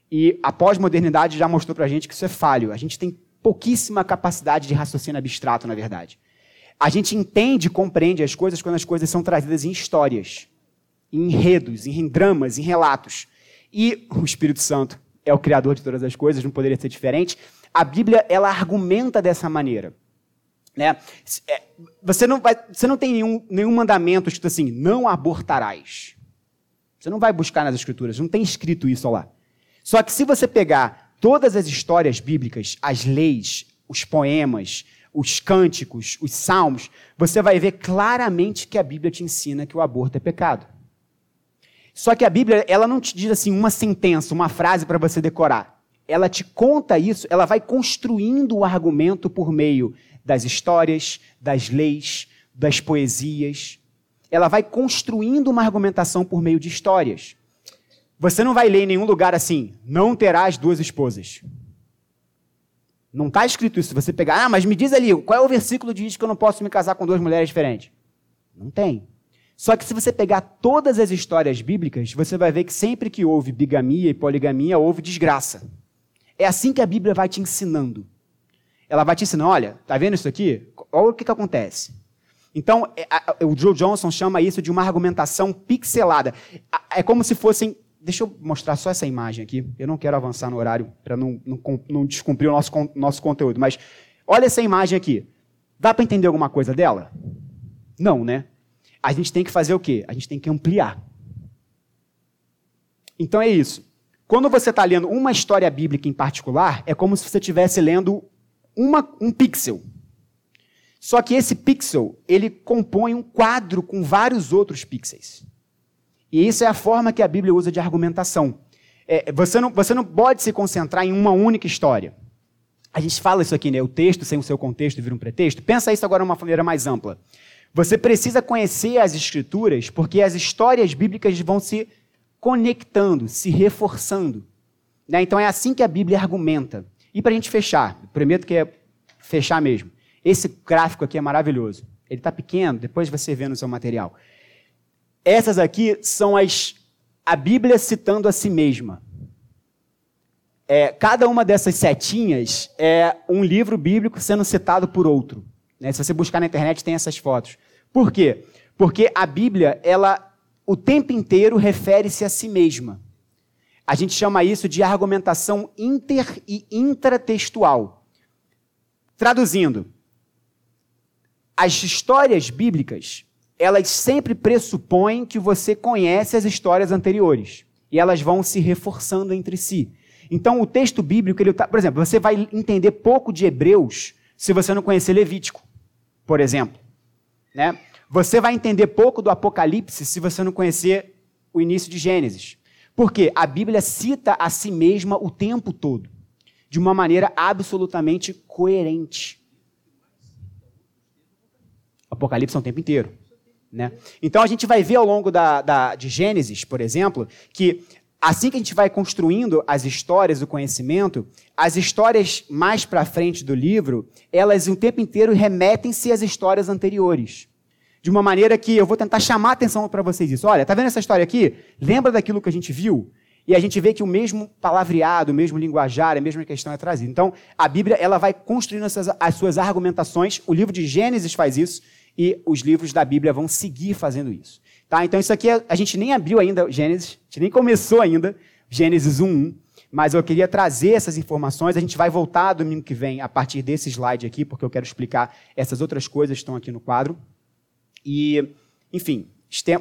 E a pós-modernidade já mostrou para a gente que isso é falho. A gente tem pouquíssima capacidade de raciocínio abstrato, na verdade. A gente entende e compreende as coisas quando as coisas são trazidas em histórias, em enredos, em dramas, em relatos. E o Espírito Santo é o criador de todas as coisas, não poderia ser diferente. A Bíblia, ela argumenta dessa maneira. Né? É, você, não vai, você não tem nenhum, nenhum mandamento escrito assim, não abortarás. Você não vai buscar nas escrituras, não tem escrito isso lá. Só que se você pegar todas as histórias bíblicas, as leis, os poemas, os cânticos, os salmos, você vai ver claramente que a Bíblia te ensina que o aborto é pecado. Só que a Bíblia, ela não te diz assim uma sentença, uma frase para você decorar. Ela te conta isso, ela vai construindo o argumento por meio das histórias, das leis, das poesias. Ela vai construindo uma argumentação por meio de histórias. Você não vai ler em nenhum lugar assim, não terás duas esposas. Não está escrito isso. Você pegar, ah, mas me diz ali, qual é o versículo que diz que eu não posso me casar com duas mulheres diferentes? Não tem. Só que se você pegar todas as histórias bíblicas, você vai ver que sempre que houve bigamia e poligamia, houve desgraça. É assim que a Bíblia vai te ensinando ela vai te ensinar, olha, tá vendo isso aqui? Olha o que, que acontece. Então, é, o Joe Johnson chama isso de uma argumentação pixelada. É como se fossem. Deixa eu mostrar só essa imagem aqui. Eu não quero avançar no horário para não, não, não, descumprir o nosso, nosso conteúdo. Mas olha essa imagem aqui. Dá para entender alguma coisa dela? Não, né? A gente tem que fazer o quê? A gente tem que ampliar. Então é isso. Quando você está lendo uma história bíblica em particular, é como se você estivesse lendo uma, um pixel. Só que esse pixel, ele compõe um quadro com vários outros pixels. E isso é a forma que a Bíblia usa de argumentação. É, você, não, você não pode se concentrar em uma única história. A gente fala isso aqui, né? O texto sem o seu contexto vira um pretexto. Pensa isso agora de uma maneira mais ampla. Você precisa conhecer as escrituras, porque as histórias bíblicas vão se conectando, se reforçando. Né? Então é assim que a Bíblia argumenta. E para a gente fechar, prometo que é fechar mesmo. Esse gráfico aqui é maravilhoso. Ele está pequeno, depois você vê no seu material. Essas aqui são as a Bíblia citando a si mesma. É, cada uma dessas setinhas é um livro bíblico sendo citado por outro. Né? Se você buscar na internet, tem essas fotos. Por quê? Porque a Bíblia, ela o tempo inteiro refere-se a si mesma. A gente chama isso de argumentação inter e intratextual. Traduzindo, as histórias bíblicas, elas sempre pressupõem que você conhece as histórias anteriores. E elas vão se reforçando entre si. Então, o texto bíblico, ele tá, por exemplo, você vai entender pouco de Hebreus se você não conhecer Levítico, por exemplo. Né? Você vai entender pouco do Apocalipse se você não conhecer o início de Gênesis. Porque a Bíblia cita a si mesma o tempo todo, de uma maneira absolutamente coerente. Apocalipse é o tempo inteiro. Né? Então a gente vai ver ao longo da, da, de Gênesis, por exemplo, que assim que a gente vai construindo as histórias do conhecimento, as histórias mais para frente do livro, elas o tempo inteiro remetem-se às histórias anteriores de uma maneira que eu vou tentar chamar a atenção para vocês isso. Olha, tá vendo essa história aqui? Lembra daquilo que a gente viu? E a gente vê que o mesmo palavreado, o mesmo linguajar, a mesma questão é trazida. Então, a Bíblia ela vai construindo essas, as suas argumentações. O livro de Gênesis faz isso e os livros da Bíblia vão seguir fazendo isso. Tá? Então, isso aqui a gente nem abriu ainda Gênesis, a gente nem começou ainda Gênesis 1.1, mas eu queria trazer essas informações. A gente vai voltar domingo que vem a partir desse slide aqui, porque eu quero explicar essas outras coisas que estão aqui no quadro. E, enfim,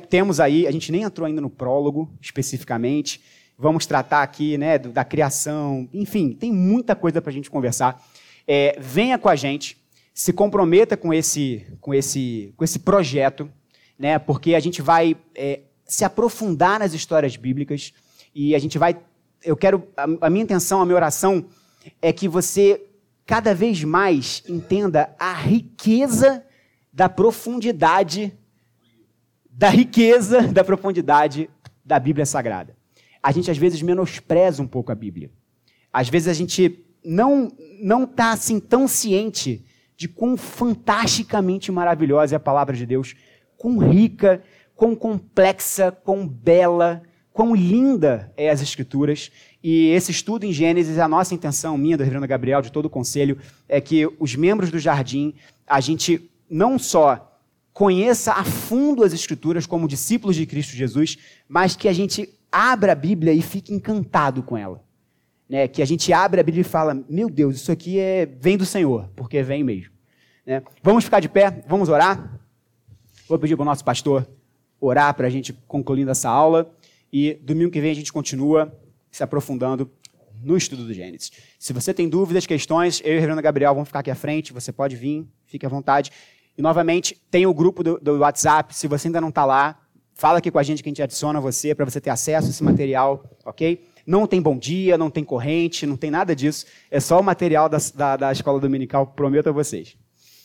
temos aí, a gente nem entrou ainda no prólogo especificamente, vamos tratar aqui né, da criação, enfim, tem muita coisa para a gente conversar. É, venha com a gente, se comprometa com esse, com esse, com esse projeto, né, porque a gente vai é, se aprofundar nas histórias bíblicas e a gente vai. Eu quero. A, a minha intenção, a minha oração é que você cada vez mais entenda a riqueza da profundidade, da riqueza, da profundidade da Bíblia Sagrada. A gente às vezes menospreza um pouco a Bíblia. Às vezes a gente não não está assim tão ciente de quão fantasticamente maravilhosa é a palavra de Deus, quão rica, quão complexa, quão bela, quão linda é as Escrituras. E esse estudo em Gênesis, a nossa intenção, minha, do Reverendo Gabriel, de todo o conselho, é que os membros do jardim, a gente não só conheça a fundo as Escrituras como discípulos de Cristo Jesus, mas que a gente abra a Bíblia e fique encantado com ela. Né? Que a gente abra a Bíblia e fala, meu Deus, isso aqui é, vem do Senhor, porque vem mesmo. Né? Vamos ficar de pé, vamos orar. Vou pedir para o nosso pastor orar para a gente concluindo essa aula. E domingo que vem a gente continua se aprofundando no estudo do Gênesis. Se você tem dúvidas, questões, eu e o Reverendo Gabriel vamos ficar aqui à frente, você pode vir, fique à vontade. E, novamente, tem o grupo do, do WhatsApp, se você ainda não está lá, fala aqui com a gente que a gente adiciona você para você ter acesso a esse material, ok? Não tem bom dia, não tem corrente, não tem nada disso. É só o material da, da, da escola dominical, prometo a vocês.